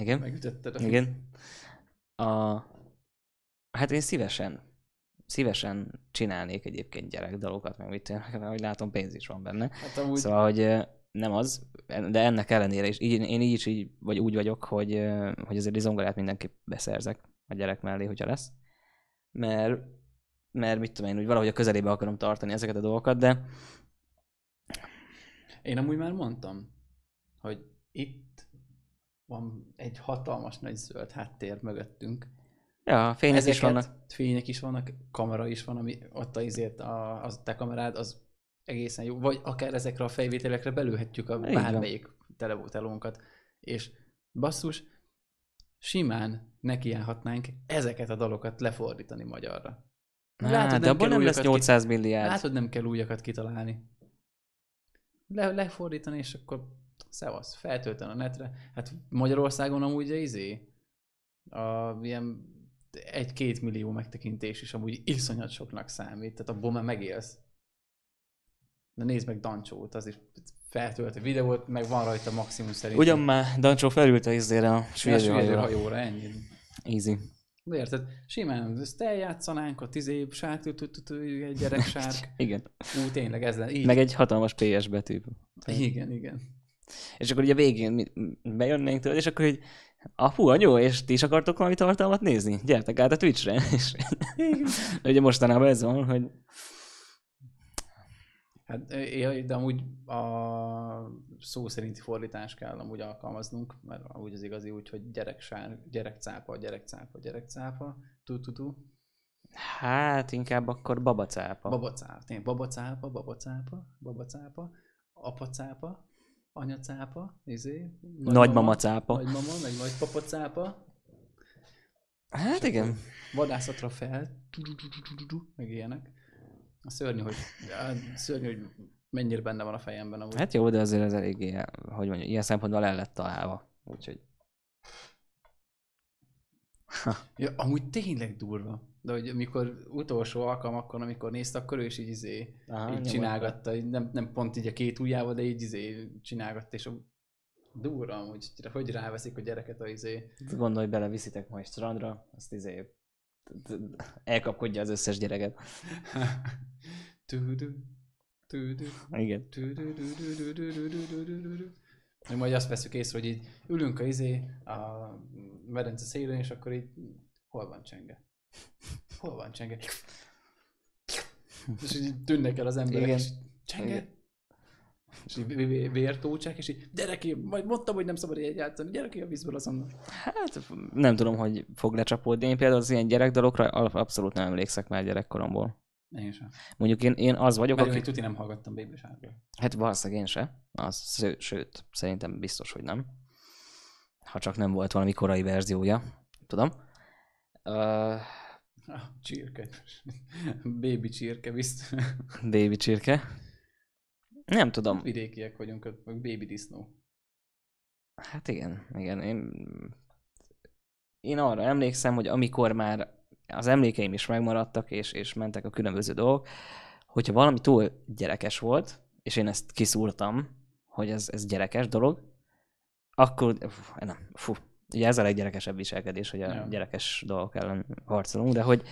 Igen, Megütötted a igen, a, hát én szívesen, szívesen csinálnék egyébként gyerekdalokat, meg mit tényleg, ahogy látom, pénz is van benne. Hát amúgy Szóval, hogy nem az, de ennek ellenére is, így, én így is így, vagy úgy vagyok, hogy, hogy azért zongorát mindenképp beszerzek a gyerek mellé, hogyha lesz. Mert, mert mit tudom én, úgy valahogy a közelébe akarom tartani ezeket a dolgokat, de Én amúgy már mondtam, hogy itt van egy hatalmas nagy zöld háttér mögöttünk. ja, fények is Ezeket- vannak. Fények is vannak, kamera is van, ami ott a izért, a, az te kamerád, az egészen jó. Vagy akár ezekre a fejvételekre belőhetjük a van. bármelyik televótelónkat. És basszus, simán nekiállhatnánk ezeket a dalokat lefordítani magyarra. Nah, Látod, de abból kell nem lesz újakat 800 milliárd. Látod, nem kell újakat kitalálni. Le, lefordítani, és akkor szevasz, feltölteni a netre. Hát Magyarországon amúgy a izé, a ilyen egy-két millió megtekintés is amúgy iszonyat soknak számít, tehát abból már megélsz. De nézd meg Dancsót, az is feltölt a videót, meg van rajta maximum szerint. Ugyan már Dancsó felült a izére a süllyedő hajóra. ennyi. Easy. De érted, simán ezt eljátszanánk, a sárk, tü- tü- tü- egy gyerek sárk. Igen. Ú, tényleg ez lenne. Meg egy hatalmas PS betű. Igen, igen. És akkor ugye a végén mi- bejönnénk tőle, és akkor így apu, anyu, és ti is akartok valami tartalmat nézni? Gyertek át a Twitchre. És ugye mostanában ez van, hogy Hát, de amúgy a szó szerinti fordítás kell amúgy alkalmaznunk, mert úgy az igazi úgy, hogy gyereksár, gyerekcápa, gyerekcápa, gyerekcápa, tu tu tu hát inkább akkor babacápa. babacápa, tényleg babacápa, babacápa, babacápa, apacápa, anyacápa, izé, Nagymama cápa. nagymama, meg nagypapacápa, Hát igen. vadászatra fel, meg ilyenek. A szörnyű, hogy, á, szörnyű, hogy mennyire benne van a fejemben amúgy. Hát jó, de azért ez eléggé, hogy mondjam, ilyen szempontból el lett találva. Úgyhogy Ja, amúgy tényleg durva. De hogy amikor utolsó alkalmakkor, amikor nézte, akkor ő is így izé, Aha, így csinálgatta, így nem, nem pont így a két ujjával, de így izé csinálgatta, és a durva amúgy, hogy ráveszik a gyereket a izé. gondolj bele, viszitek majd strandra, azt izé elkapkodja az összes gyereket. Igen. Mi majd azt veszük észre, hogy így ülünk a izé, a medence szélén, és akkor így hol van csenge? Hol van csenge? És így tűnnek el az emberek, Igen. és csenge? Igen. És így vé- vé- vértócsák, és így gyere ki, majd mondtam, hogy nem szabad ilyet játszani, gyere ki a vízből azonnal. Hát nem tudom, hogy fog lecsapódni. Én például az ilyen gyerekdalokra al- abszolút nem emlékszek már gyerekkoromból. Én sem. Mondjuk én, én az vagyok, Pedig aki... tuti nem hallgattam Baby Sharkról. Hát valószínűleg én se. Az, sző- sőt, szerintem biztos, hogy nem. Ha csak nem volt valami korai verziója. Tudom. Uh, Ah, csirke. Baby csirke, biztos. baby csirke. Nem tudom. Vidékiek vagyunk, meg baby disznó. Hát igen, igen. Én, én arra emlékszem, hogy amikor már az emlékeim is megmaradtak, és, és mentek a különböző dolgok, hogyha valami túl gyerekes volt, és én ezt kiszúrtam, hogy ez, ez gyerekes dolog, akkor, fú, nem, fú, ugye ez a leggyerekesebb viselkedés, hogy a Ja. gyerekes dolgok ellen harcolunk, de hogy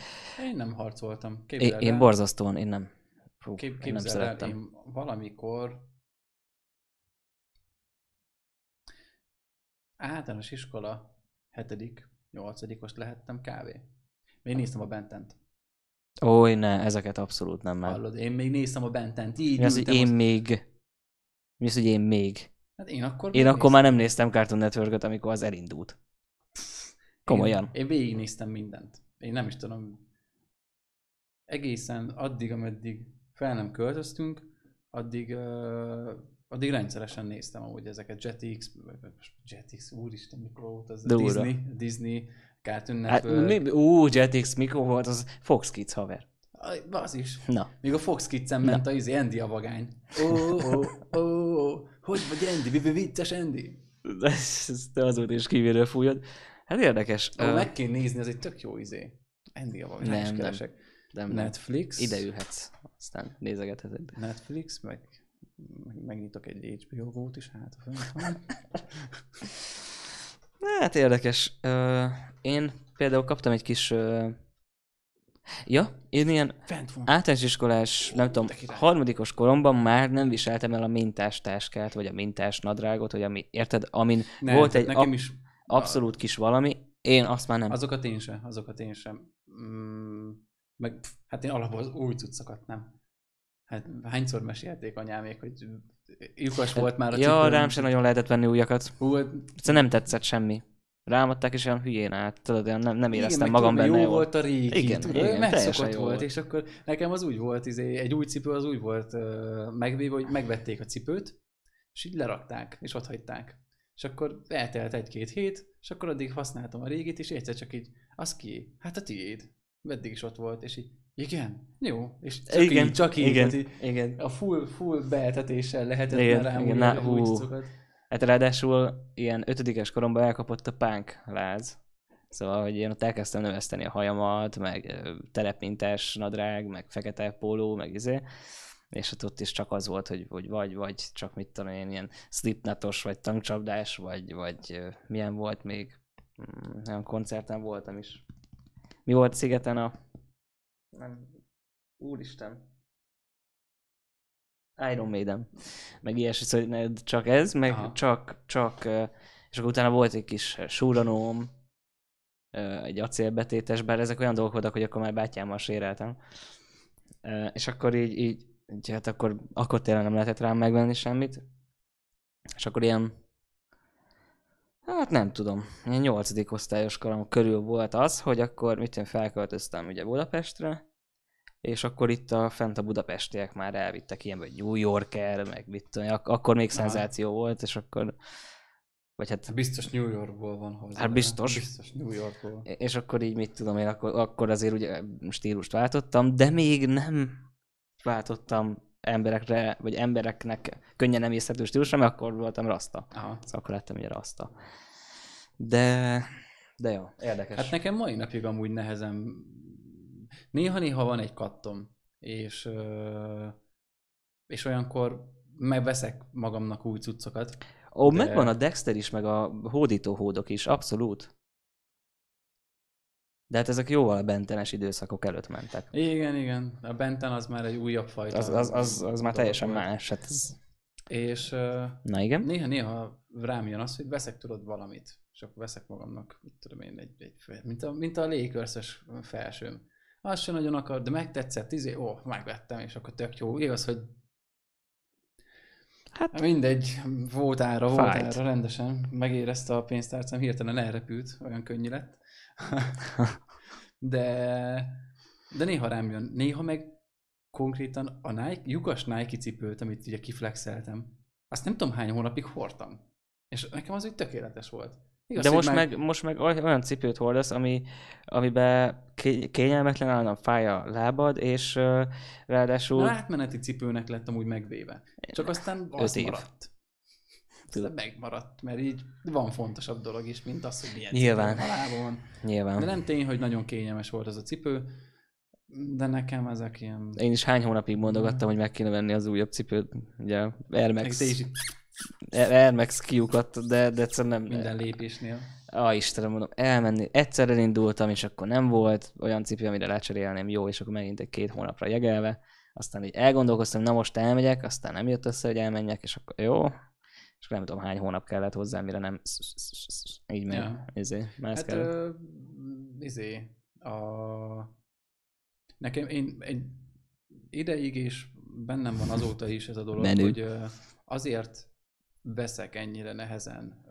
Én nem harcoltam. én, Képzeld én el, borzasztóan, én nem, fú, kép, én nem képzeld el, szerettem. én valamikor általános iskola hetedik, nyolcadikos lehettem kávé. Még néztem a Bentent. Oly, ne, ezeket abszolút nem már. Hallod, én még néztem a Bentent, így Mi az, hogy én azt- még... Mi az, hogy én még? Hát én akkor Én akkor már nem néztem Cartoon network amikor az elindult. Komolyan. Én, én végignéztem mindent. Én nem is tudom. Egészen addig, ameddig fel nem költöztünk, addig uh, addig rendszeresen néztem amúgy ezeket Jetix, Jetix, úristen, mikor volt az? Durva. Disney, Disney, Cartoon Hát, Network. mi, ú, Jetix, mikor volt az Fox Kids haver? Az is. Na, Még a Fox Kids-en ment a izé, Andy a vagány. Ó, ó, ó, ó, hogy vagy Andy? Vicces Andy? ezt, azóta is kívülről fújod. Hát érdekes. Ó, Ö, meg kéne nézni, az egy tök jó izé. Andy a vagány, Nem, nem. keresek. nem, nem. Netflix. Ide ülhetsz, aztán nézegetheted. Netflix, meg, meg megnyitok egy HBO gót is, hát. Hát érdekes. Ö, én például kaptam egy kis... Ö, ja, én ilyen általános iskolás, nem tudom, harmadikos koromban már nem viseltem el a mintás táskát, vagy a mintás nadrágot, vagy ami, érted, amin Nem, volt egy nekem ab, is abszolút kis valami, én azt már nem. Azokat én sem, azokat én sem. Mm, meg pff, hát én alapból az új cuccokat nem. Hát hányszor mesélték anyámék, hogy lyukas volt már a ja, cipőm. rám sem nagyon lehetett venni újakat. Hú, hát Egyszerűen nem tetszett semmi. Rámadták, és olyan hülyén állt, tudod, nem, nem éreztem meg magam tudod, benne jó jól. volt a régi, Igen, igen, tudod, igen, igen, megszokott volt, volt. és akkor nekem az úgy volt, izé, egy új cipő az úgy volt uh, megvéve, hogy megvették a cipőt, és így lerakták, és ott hagyták. És akkor eltelt egy-két hét, és akkor addig használtam a régit, és egyszer csak így, az ki? Hát a tiéd. Eddig is ott volt, és így, igen, jó. És csak igen, így, csak így, igen, tehát így, igen. a full, full beeltetéssel lehetett Igen, már igen, na, hú. cuccokat. Hát ráadásul ilyen ötödikes koromban elkapott a punk láz. Szóval, hogy én ott elkezdtem növeszteni a hajamat, meg ö, telepmintás nadrág, meg fekete póló, meg izé. És ott, ott is csak az volt, hogy, hogy vagy, vagy csak mit tudom én, ilyen slipnatos, vagy tankcsapdás, vagy, vagy milyen volt még. Mm, Olyan koncerten voltam is. Mi volt szigeten a... Nem. Úristen. Iron Maiden. Meg ilyesmi, szóval csak ez, meg Aha. csak, csak, és akkor utána volt egy kis súranóm, egy acélbetétes, bár ezek olyan dolgok voltak, hogy akkor már bátyámmal séreltem. És akkor így, így, így hát akkor, akkor tényleg nem lehetett rám megvenni semmit. És akkor ilyen, hát nem tudom, ilyen nyolcadik osztályos korom körül volt az, hogy akkor mit én felköltöztem ugye Budapestre, és akkor itt a fent a budapestiek már elvittek ilyen, vagy New Yorker, meg mit tudom, ak- akkor még Aha. szenzáció volt, és akkor, vagy hát Biztos New Yorkból van hozzá. Hát biztos. Biztos New Yorkból. és akkor így mit tudom én, akkor, akkor azért ugye stílust váltottam, de még nem váltottam emberekre, vagy embereknek könnyen emészhető stílusra, mert akkor voltam rasta. Aha. Szóval akkor lettem ugye rasta. De, de jó, érdekes. Hát nekem mai napig amúgy nehezen... Néha-néha van egy kattom, és, és olyankor megveszek magamnak új cuccokat. Ó, de- megvan a Dexter is, meg a hódító hódok is, abszolút. De hát ezek jóval a bentenes időszakok előtt mentek. Igen, igen. A Benten az már egy újabb fajta. Az, az, az, az már teljesen volt. más. Hát ez... És Na igen. néha-néha rám jön az, hogy veszek tudod valamit, és akkor veszek magamnak, mit tudom én, egy, egy mint a, mint a légkörszös felsőm. Azt sem nagyon akar, de megtetszett, izé, ó, megvettem, és akkor tök jó. Igaz, hogy Hát mindegy, volt ára, volt Fájt. ára, rendesen. Megérezte a pénztárcám, hirtelen elrepült, olyan könnyű lett. de, de néha rám jön. Néha meg konkrétan a Nike, lyukas Nike cipőt, amit ugye kiflexeltem, azt nem tudom hány hónapig hordtam. És nekem az úgy tökéletes volt. Igaz, De most meg, most meg oly- olyan cipőt hordasz, ami, amiben ké- kényelmetlen állandóan fáj a lábad, és uh, ráadásul... Na, átmeneti cipőnek lett amúgy megvéve. Csak aztán az maradt. Aztán megmaradt, mert így van fontosabb dolog is, mint az, hogy milyen Nyilván. cipő van a lábon. Nyilván. De nem tény, hogy nagyon kényelmes volt az a cipő, de nekem ezek ilyen... Én is hány hónapig mondogattam, hogy meg kéne venni az újabb cipőt, ugye Air Max, is Air Max kiukat, de, de egyszerűen nem... minden lépésnél. Ah, Istenem, mondom, elmenni. Egyszer elindultam, és akkor nem volt olyan cipő, amire lecserélném, jó, és akkor megint egy két hónapra jegelve. Aztán így elgondolkoztam, na most elmegyek, aztán nem jött össze, hogy elmenjek, és akkor jó. És nem tudom, hány hónap kellett hozzá, mire nem így meg, Ja. izé, Hát, ö, izé, a... Nekem én egy ideig és bennem van azóta is ez a dolog, Menő. hogy azért veszek ennyire nehezen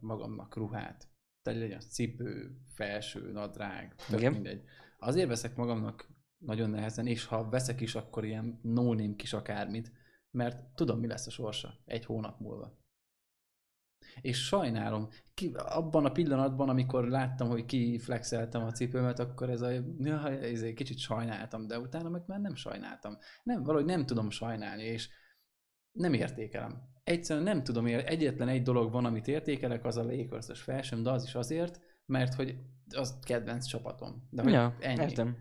magamnak ruhát. Tehát legyen cipő, felső, nadrág, tök Igen. mindegy. Azért veszek magamnak nagyon nehezen, és ha veszek is, akkor ilyen no kis akármit, mert tudom, mi lesz a sorsa egy hónap múlva. És sajnálom, ki, abban a pillanatban, amikor láttam, hogy ki flexeltem a cipőmet, akkor ez a, ja, ez egy kicsit sajnáltam, de utána meg már nem sajnáltam. Nem, valahogy nem tudom sajnálni, és nem értékelem. Egyszerűen nem tudom, egyetlen egy dolog van, amit értékelek, az a Lakers-ös felsőm, de az is azért, mert hogy az kedvenc csapatom. De hogy Ja, ennyi. értem.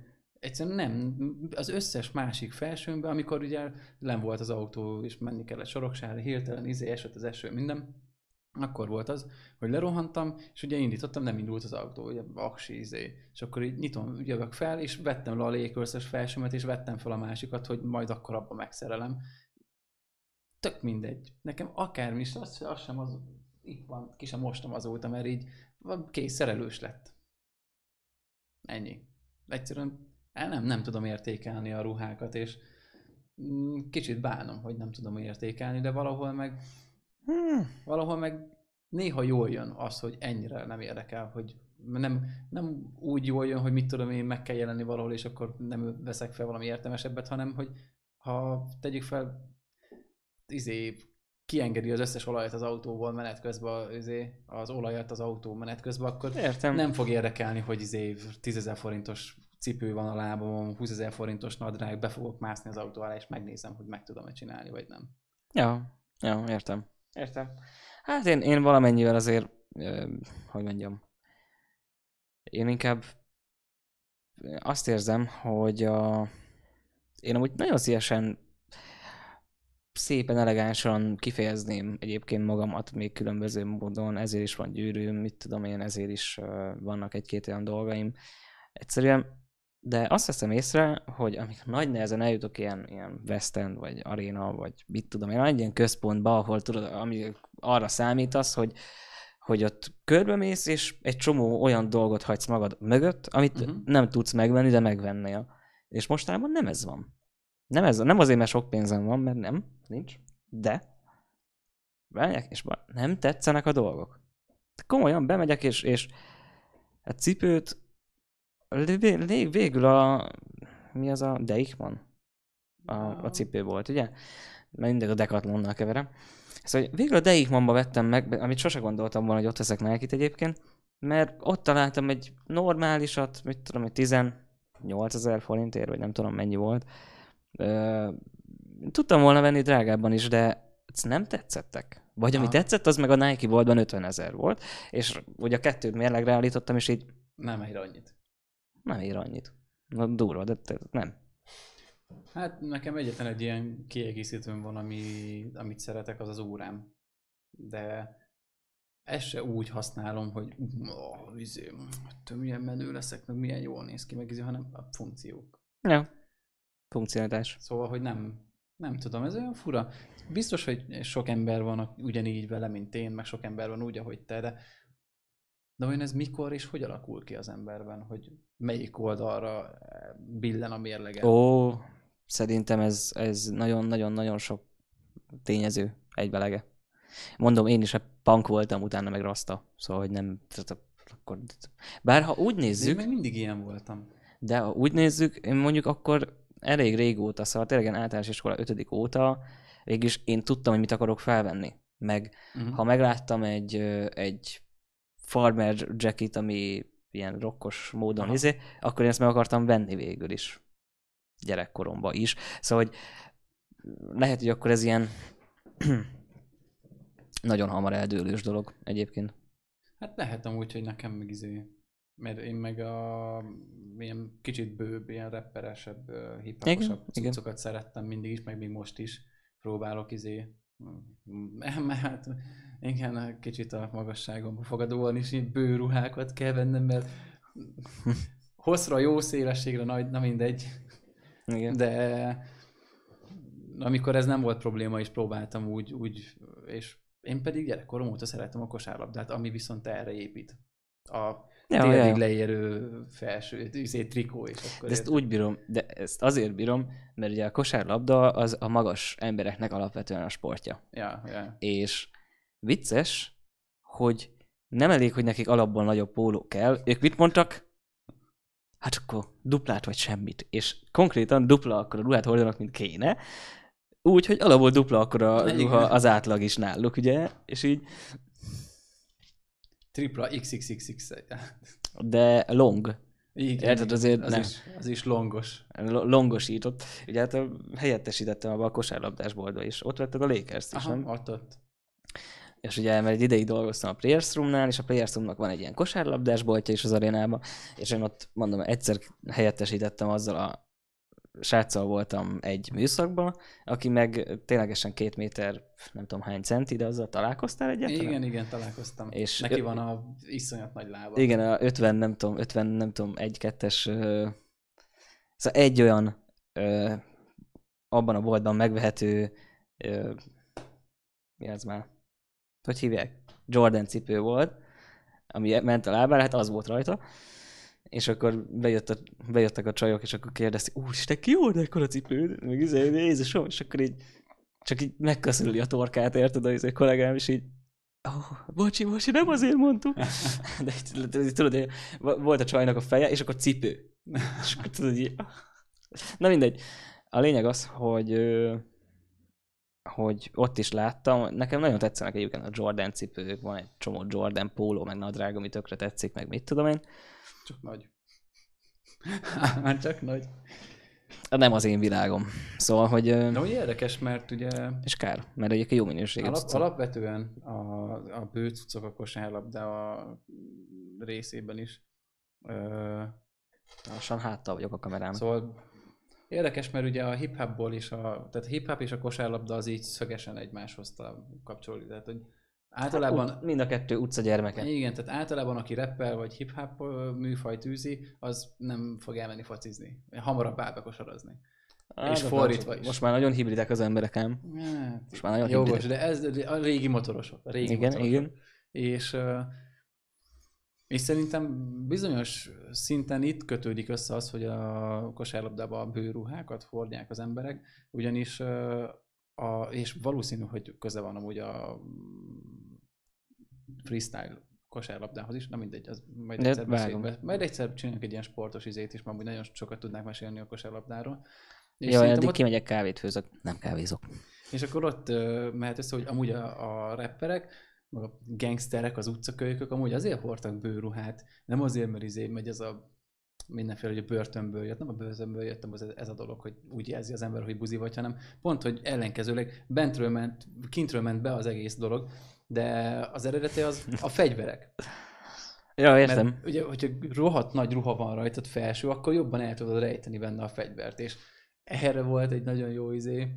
Egyszerűen nem. Az összes másik felsőmben, amikor ugye len volt az autó, és menni kellett soroksára, hirtelen izé esett az eső, minden, akkor volt az, hogy lerohantam, és ugye indítottam, nem indult az autó, ugye aksi izé. És akkor így nyitom, jövök fel, és vettem le a légkörszös felsőmet, és vettem fel a másikat, hogy majd akkor abba megszerelem. Tök mindegy. Nekem akármi is, az, az sem az, itt van, ki sem mostam azóta, mert így kész szerelős lett. Ennyi. Egyszerűen el nem, nem tudom értékelni a ruhákat, és mm, kicsit bánom, hogy nem tudom értékelni, de valahol meg Hmm. valahol meg néha jól jön az, hogy ennyire nem érdekel, hogy nem, nem úgy jól jön, hogy mit tudom én, meg kell jelenni valahol, és akkor nem veszek fel valami értelmesebbet, hanem hogy ha tegyük fel, izé, kiengedi az összes olajat az autóból menet közben, izé, az olajat az autó menet közben, akkor Értem. nem fog érdekelni, hogy izé 10 ezer forintos cipő van a lábamon, 20 ezer forintos nadrág, be fogok mászni az autó alá, és megnézem, hogy meg tudom-e csinálni, vagy nem. Ja, ja, értem. Értem. Hát én, én valamennyivel azért, ö, hogy mondjam, én inkább azt érzem, hogy a, én amúgy nagyon szívesen szépen, elegánsan kifejezném egyébként magamat még különböző módon, ezért is van gyűrűm, mit tudom én, ezért is vannak egy-két olyan dolgaim. Egyszerűen, de azt veszem észre, hogy amikor nagy nehezen eljutok ilyen, ilyen West End, vagy Arena, vagy mit tudom én, egy ilyen központba, ahol tudod, ami arra számítasz, hogy, hogy ott körbemész, és egy csomó olyan dolgot hagysz magad mögött, amit uh-huh. nem tudsz megvenni, de megvennél. És mostában nem ez van. Nem, ez, nem azért, mert sok pénzem van, mert nem, nincs, de bemegyek, és nem tetszenek a dolgok. Komolyan bemegyek, és, és a cipőt végül a... Mi az a Deichmann? A, a cipő volt, ugye? Mert mindig a Decathlonnal keverem. Szóval végül a Deichmannba vettem meg, amit sose gondoltam volna, hogy ott veszek nike egyébként, mert ott találtam egy normálisat, mit tudom, egy 18 ezer forintért, vagy nem tudom mennyi volt. Tudtam volna venni drágábban is, de nem tetszettek. Vagy ami Aha. tetszett, az meg a Nike boltban 50 ezer volt, és ugye a kettőt mérlegre állítottam, és így Nem ér annyit. Nem ér annyit. Na, durva, de te, nem. Hát nekem egyetlen egy ilyen kiegészítőm van, ami, amit szeretek, az az órám. De ezt se úgy használom, hogy oh, izé, milyen menő leszek, meg milyen jól néz ki, meg izé, hanem a funkciók. Ja. Funkcionalitás. Szóval, hogy nem, nem tudom, ez olyan fura. Biztos, hogy sok ember van ugyanígy vele, mint én, meg sok ember van úgy, ahogy te, de de olyan ez mikor és hogy alakul ki az emberben, hogy melyik oldalra eh, billen a mérlege? Ó, szerintem ez, ez nagyon-nagyon-nagyon sok tényező egybelege. Mondom, én is a punk voltam, utána meg rasta. Szóval, hogy nem... Akkor, bár ha úgy De én nézzük, még mindig ilyen voltam. de ha úgy nézzük, én mondjuk akkor elég régóta, szóval tényleg általános iskola 5. óta, végülis én tudtam, hogy mit akarok felvenni. Meg Uh-huh. ha megláttam egy, egy farmer jacket, ami ilyen rokkos módon Aha. izé, akkor én ezt meg akartam venni végül is. Gyerekkoromban is. Szóval, hogy lehet, hogy akkor ez ilyen nagyon hamar eldőlős dolog egyébként. Hát lehet amúgy, hogy nekem meg izé, mert én meg a ilyen kicsit bőbb, ilyen rapperesebb, hip-hoposabb cuccokat szerettem mindig is, meg még most is próbálok izé, mert hát igen, kicsit a magasságomba fogadóan is így bő ruhákat kell vennem, mert hosszra, jó szélességre nagy, na mindegy. Igen. De amikor ez nem volt probléma, és próbáltam úgy, úgy és én pedig gyerekkorom óta szeretem a kosárlabdát, ami viszont erre épít. A Ja, térdig ja, leérő felső, izé, trikó, és akkor De ezt érted? úgy bírom, de ezt azért bírom, mert ugye a kosárlabda az a magas embereknek alapvetően a sportja. Ja, ja. És vicces, hogy nem elég, hogy nekik alapból nagyobb póló kell. Ők mit mondtak? Hát akkor duplát vagy semmit. És konkrétan dupla akkor a ruhát hordanak, mint kéne. úgy, hogy alapból dupla akkor a ruha az átlag is náluk, ugye? És így, Tripla XXXX. de long, Igen, Érted, azért az nem. is, az is longos. lo- longosított. Ugye hát helyettesítettem abba a kosárlabdásboltba is. Ott vetted a Lakers-t is, Aha, nem? ott, ott. És ugye, mert egy ideig dolgoztam a Players Room-nál, és a Players Room-nak van egy ilyen kosárlabdás boltja is az arénában, és én ott, mondom, egyszer helyettesítettem azzal a sráccal voltam egy műszakban, aki meg ténylegesen két méter, nem tudom hány centi, de azzal találkoztál egyáltalán? Igen, igen, találkoztam. És- Neki van a iszonyat nagy lába. Igen, a 50, nem tudom, 50, nem tudom, 1-2-es, ö, szóval egy olyan ö, abban a boltban megvehető, ö, mi ez már, hogy hívják? Jordan cipő volt, ami ment a lábára, hát az volt rajta, és akkor bejött a, bejöttek a csajok, és akkor kérdezték, úristen, ki de ekkora cipőd? Meg izé, Jézusom, és akkor így csak így megköszöli a torkát, érted, a izé kollégám, és így oh, bocsi, bocsi, nem azért mondtuk. De tudod, volt a csajnak a feje, és akkor cipő. És akkor tudod, így... Na mindegy. A lényeg az, hogy hogy ott is láttam, nekem nagyon tetszenek egyébként a Jordan cipők, van egy csomó Jordan póló, meg nadrág, ami tökre tetszik, meg mit tudom én. Csak nagy. Már csak nagy. Nem az én világom. Szóval, hogy... De hogy érdekes, mert ugye És kár, mert egyébként jó minőségű. alap, cuccok. alapvetően a, a bőcucok a kosárlabda a részében is. Ö, Lassan háttal vagyok a kamerán. Szóval érdekes, mert ugye a hip-hopból is, a, tehát hip-hop és a kosárlabda az így szögesen egymáshoz kapcsolódik. Tehát, hogy általában, Ut- mind a kettő utca gyermeke. igen, tehát általában aki rappel vagy hip-hop műfajt űzi, az nem fog elmenni focizni. Hamarabb áll bekosarazni. Á, és fordítva is. Most már nagyon hibridek az emberek ám. Hát, Most már nagyon jogos, hibridek. de ez a régi motorosok. A régi Igen, motorosok. igen. És, és szerintem bizonyos szinten itt kötődik össze az, hogy a kosárlabdában a bőruhákat hordják az emberek, ugyanis a, és valószínű, hogy köze van amúgy a freestyle kosárlabdához is, na mindegy, az majd De egyszer beszélünk. Majd egyszer csinálunk egy ilyen sportos izét is, mert nagyon sokat tudnák mesélni a kosárlabdáról. És Jó, eddig ott- kimegyek kávét főzök. Nem kávézok. és akkor ott mehet össze, hogy amúgy a, a rapperek, meg a gangsterek, az utcakölykök amúgy azért hordtak bőruhát, nem azért, mert izé megy ez a mindenféle, hogy a börtönből jött, nem a börtönből jöttem, az ez a dolog, hogy úgy jelzi az ember, hogy buzi vagy, hanem pont, hogy ellenkezőleg bentről ment, kintről ment be az egész dolog, de az eredete az a fegyverek. Ja, értem. Mert ugye, hogyha rohadt nagy ruha van rajtad felső, akkor jobban el tudod rejteni benne a fegyvert, és erre volt egy nagyon jó izé,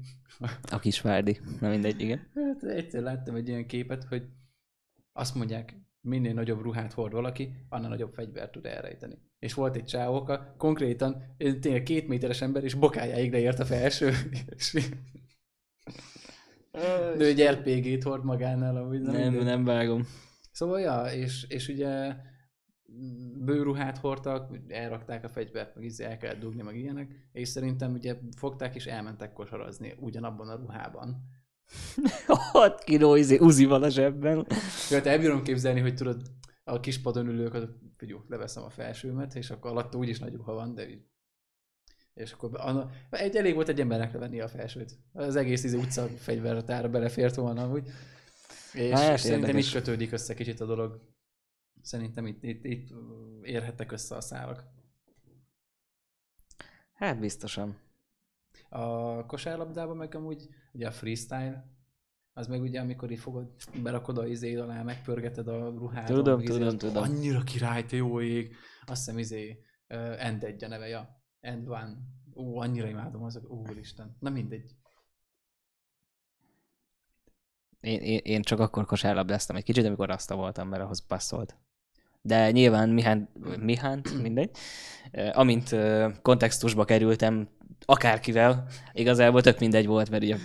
A Kisvárdi. Na mindegy, igen. Hát egyszer láttam egy ilyen képet, hogy azt mondják, minél nagyobb ruhát hord valaki, annál nagyobb fegyvert tud elrejteni. És volt egy csávóka, konkrétan tényleg két méteres ember, és bokájáig leért a felső. És de egy RPG-t hord magánál, amúgy Nem, mindegy. nem vágom. Szóval, ja, és, és ugye bőruhát hordtak, elrakták a fegyvert, meg izé el kellett dugni, meg ilyenek, és szerintem ugye fogták és elmentek kosarazni ugyanabban a ruhában. 6 kiló izé, uzi van a zsebben. Hát elbírom képzelni, hogy tudod, a kis padon ülők, az, figyú, leveszem a felsőmet, és akkor alatta úgyis nagy ruha van, de így. És akkor anna, egy, elég volt egy embernek levenni a felsőt. Az egész izé utca fegyvertára belefért volna amúgy. És, Hát, és szerintem itt kötődik össze kicsit a dolog. Szerintem itt, itt, itt érhettek össze a szálak. Hát biztosan. A kosárlabdában meg amúgy ugye a freestyle, az meg ugye amikor így fogod, berakod a izé alá, megpörgeted a ruhát. Tudom, izé, tudom, az tudom. Annyira király, te jó ég. Azt hiszem izé, uh, End egy a neve, ja. End One. Ó, annyira imádom azok, úristen. Na mindegy. Én, én, én csak akkor kosárlabdáztam egy kicsit, amikor rasta voltam, mert ahhoz passzolt. De nyilván Mihán, Mihán, mindegy. Amint kontextusba kerültem, akárkivel, igazából tök mindegy volt, mert ugye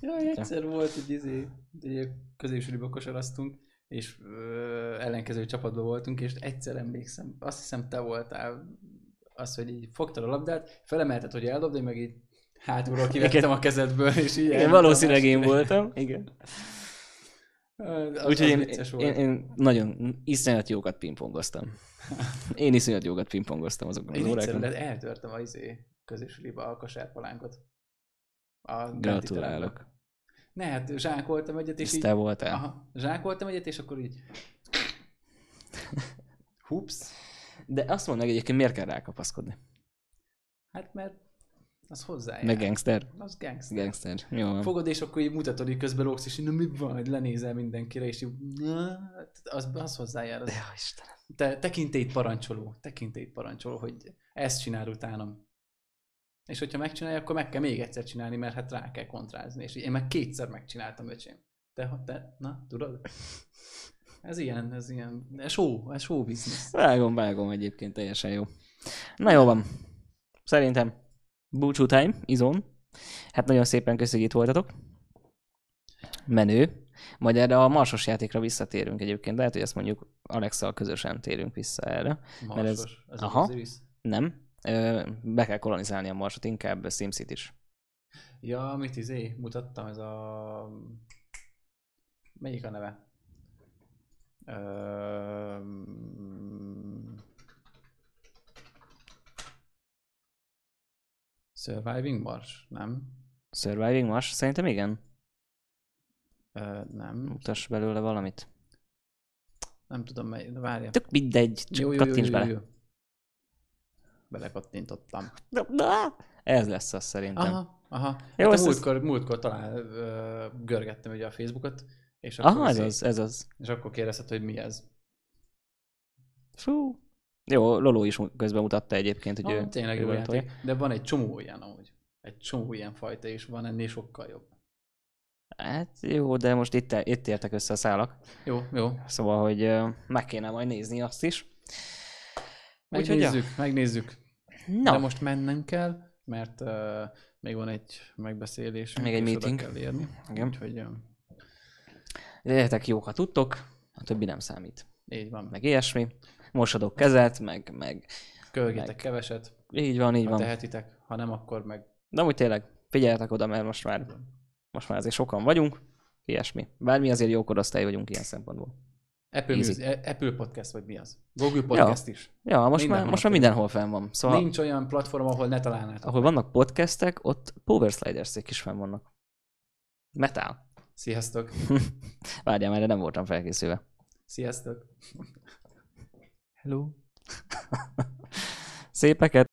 Ja, egyszer volt egy izé, egy középsőlibe kosaraztunk, és ö, ellenkező csapatban voltunk, és egyszer emlékszem, azt hiszem te voltál, az, hogy így fogtad a labdát, felemelted, hogy eldobd, én meg így hátulról kivettem a kezedből, és így igen, valószínűleg én voltam. Igen. Az, az Úgyhogy én, én, én, nagyon iszonyat jókat pingpongoztam. Én iszonyat jókat pingpongoztam azokon az Én órákon. le- eltörtem a izé középsuliba a kosárpalánkot. a Gratulálok. Ne, hát zsákoltam egyet, és így... te voltál. Aha, zsákoltam egyet, és akkor így... Hups. De azt mondd meg egyébként, miért kell rákapaszkodni? Hát mert az hozzájár. Meg gangster. Az gangster. Gangster. Jó. Fogod, és akkor így mutatod, hogy közben lógsz, és így, na mi van, hogy lenézel mindenkire, és így, az, az hozzájár. Az, Ja, Istenem. te, tekintélyt parancsoló, tekintélyt parancsoló, hogy ezt csinál utánam. És hogyha megcsinálja, akkor meg kell még egyszer csinálni, mert hát rá kell kontrázni. És én meg kétszer megcsináltam, öcsém. Te, te, na, tudod? Ez ilyen, ez ilyen, ez show, ez show business. Vágom, vágom egyébként, teljesen jó. Na jó van. Szerintem búcsú time, izon. Hát nagyon szépen köszönjük, itt voltatok. Menő. Majd erre a marsos játékra visszatérünk egyébként. Lehet, hogy ezt mondjuk Alex-szal közösen térünk vissza erre. Mert ez- Marsos, ez aha. az. Nem. Be kell kolonizálni a marsot, inkább SimCity is. Ja, amit izé, mutattam, ez a... Melyik a neve? Surviving Mars? Nem. Surviving Mars? Szerintem igen. Ö, nem. Mutass belőle valamit. Nem tudom mely, de várja. Tök mindegy, csak Jó, jó, jó, kattints jó, bele. jó. Belekattintottam. Ez lesz az szerintem. Aha, aha. Jó, Jó, hát múltkor, múltkor talán ö, görgettem ugye a Facebookot, és Aha, akkor, ez izé- az, ez az. és akkor kérdezted, hogy mi ez. Fú. Jó, Loló is közben mutatta egyébként, hogy ő... Ah, tényleg ő jó tolja. játék, de van egy csomó ilyen amúgy. Egy csomó ilyen fajta, és van ennél sokkal jobb. Hát jó, de most itt, itt értek össze a szálak. Jó, jó. Szóval, hogy meg kéne majd nézni azt is. Úgyhogy ja. Megnézzük, megnézzük. Na, De most mennem kell, mert uh, még van egy megbeszélés. Még egy meeting. Kell érni. Igen. Úgyhogy uh, legyetek jók, ha tudtok, a többi nem számít. így van. Meg ilyesmi. Mosadok kezet, meg, meg Kölgétek meg- keveset, így van, így ha van. tehetitek, ha nem, akkor meg De úgy tényleg, figyeljetek oda, mert most már, most már azért sokan vagyunk. Ilyesmi. Bár mi azért jó korosztály vagyunk ilyen szempontból. Apple. Music, Apple Podcast, vagy mi az? Google Podcast is. Ja, most már, most már mindenhol fenn van. Szóval, Nincs olyan platform, ahol ne találnátok. ahol vannak podcastek, ott Power sliders is fenn vannak. Metal. Sziasztok! Várjál, mert nem voltam felkészülve. Sziasztok! Hello! Szépeket!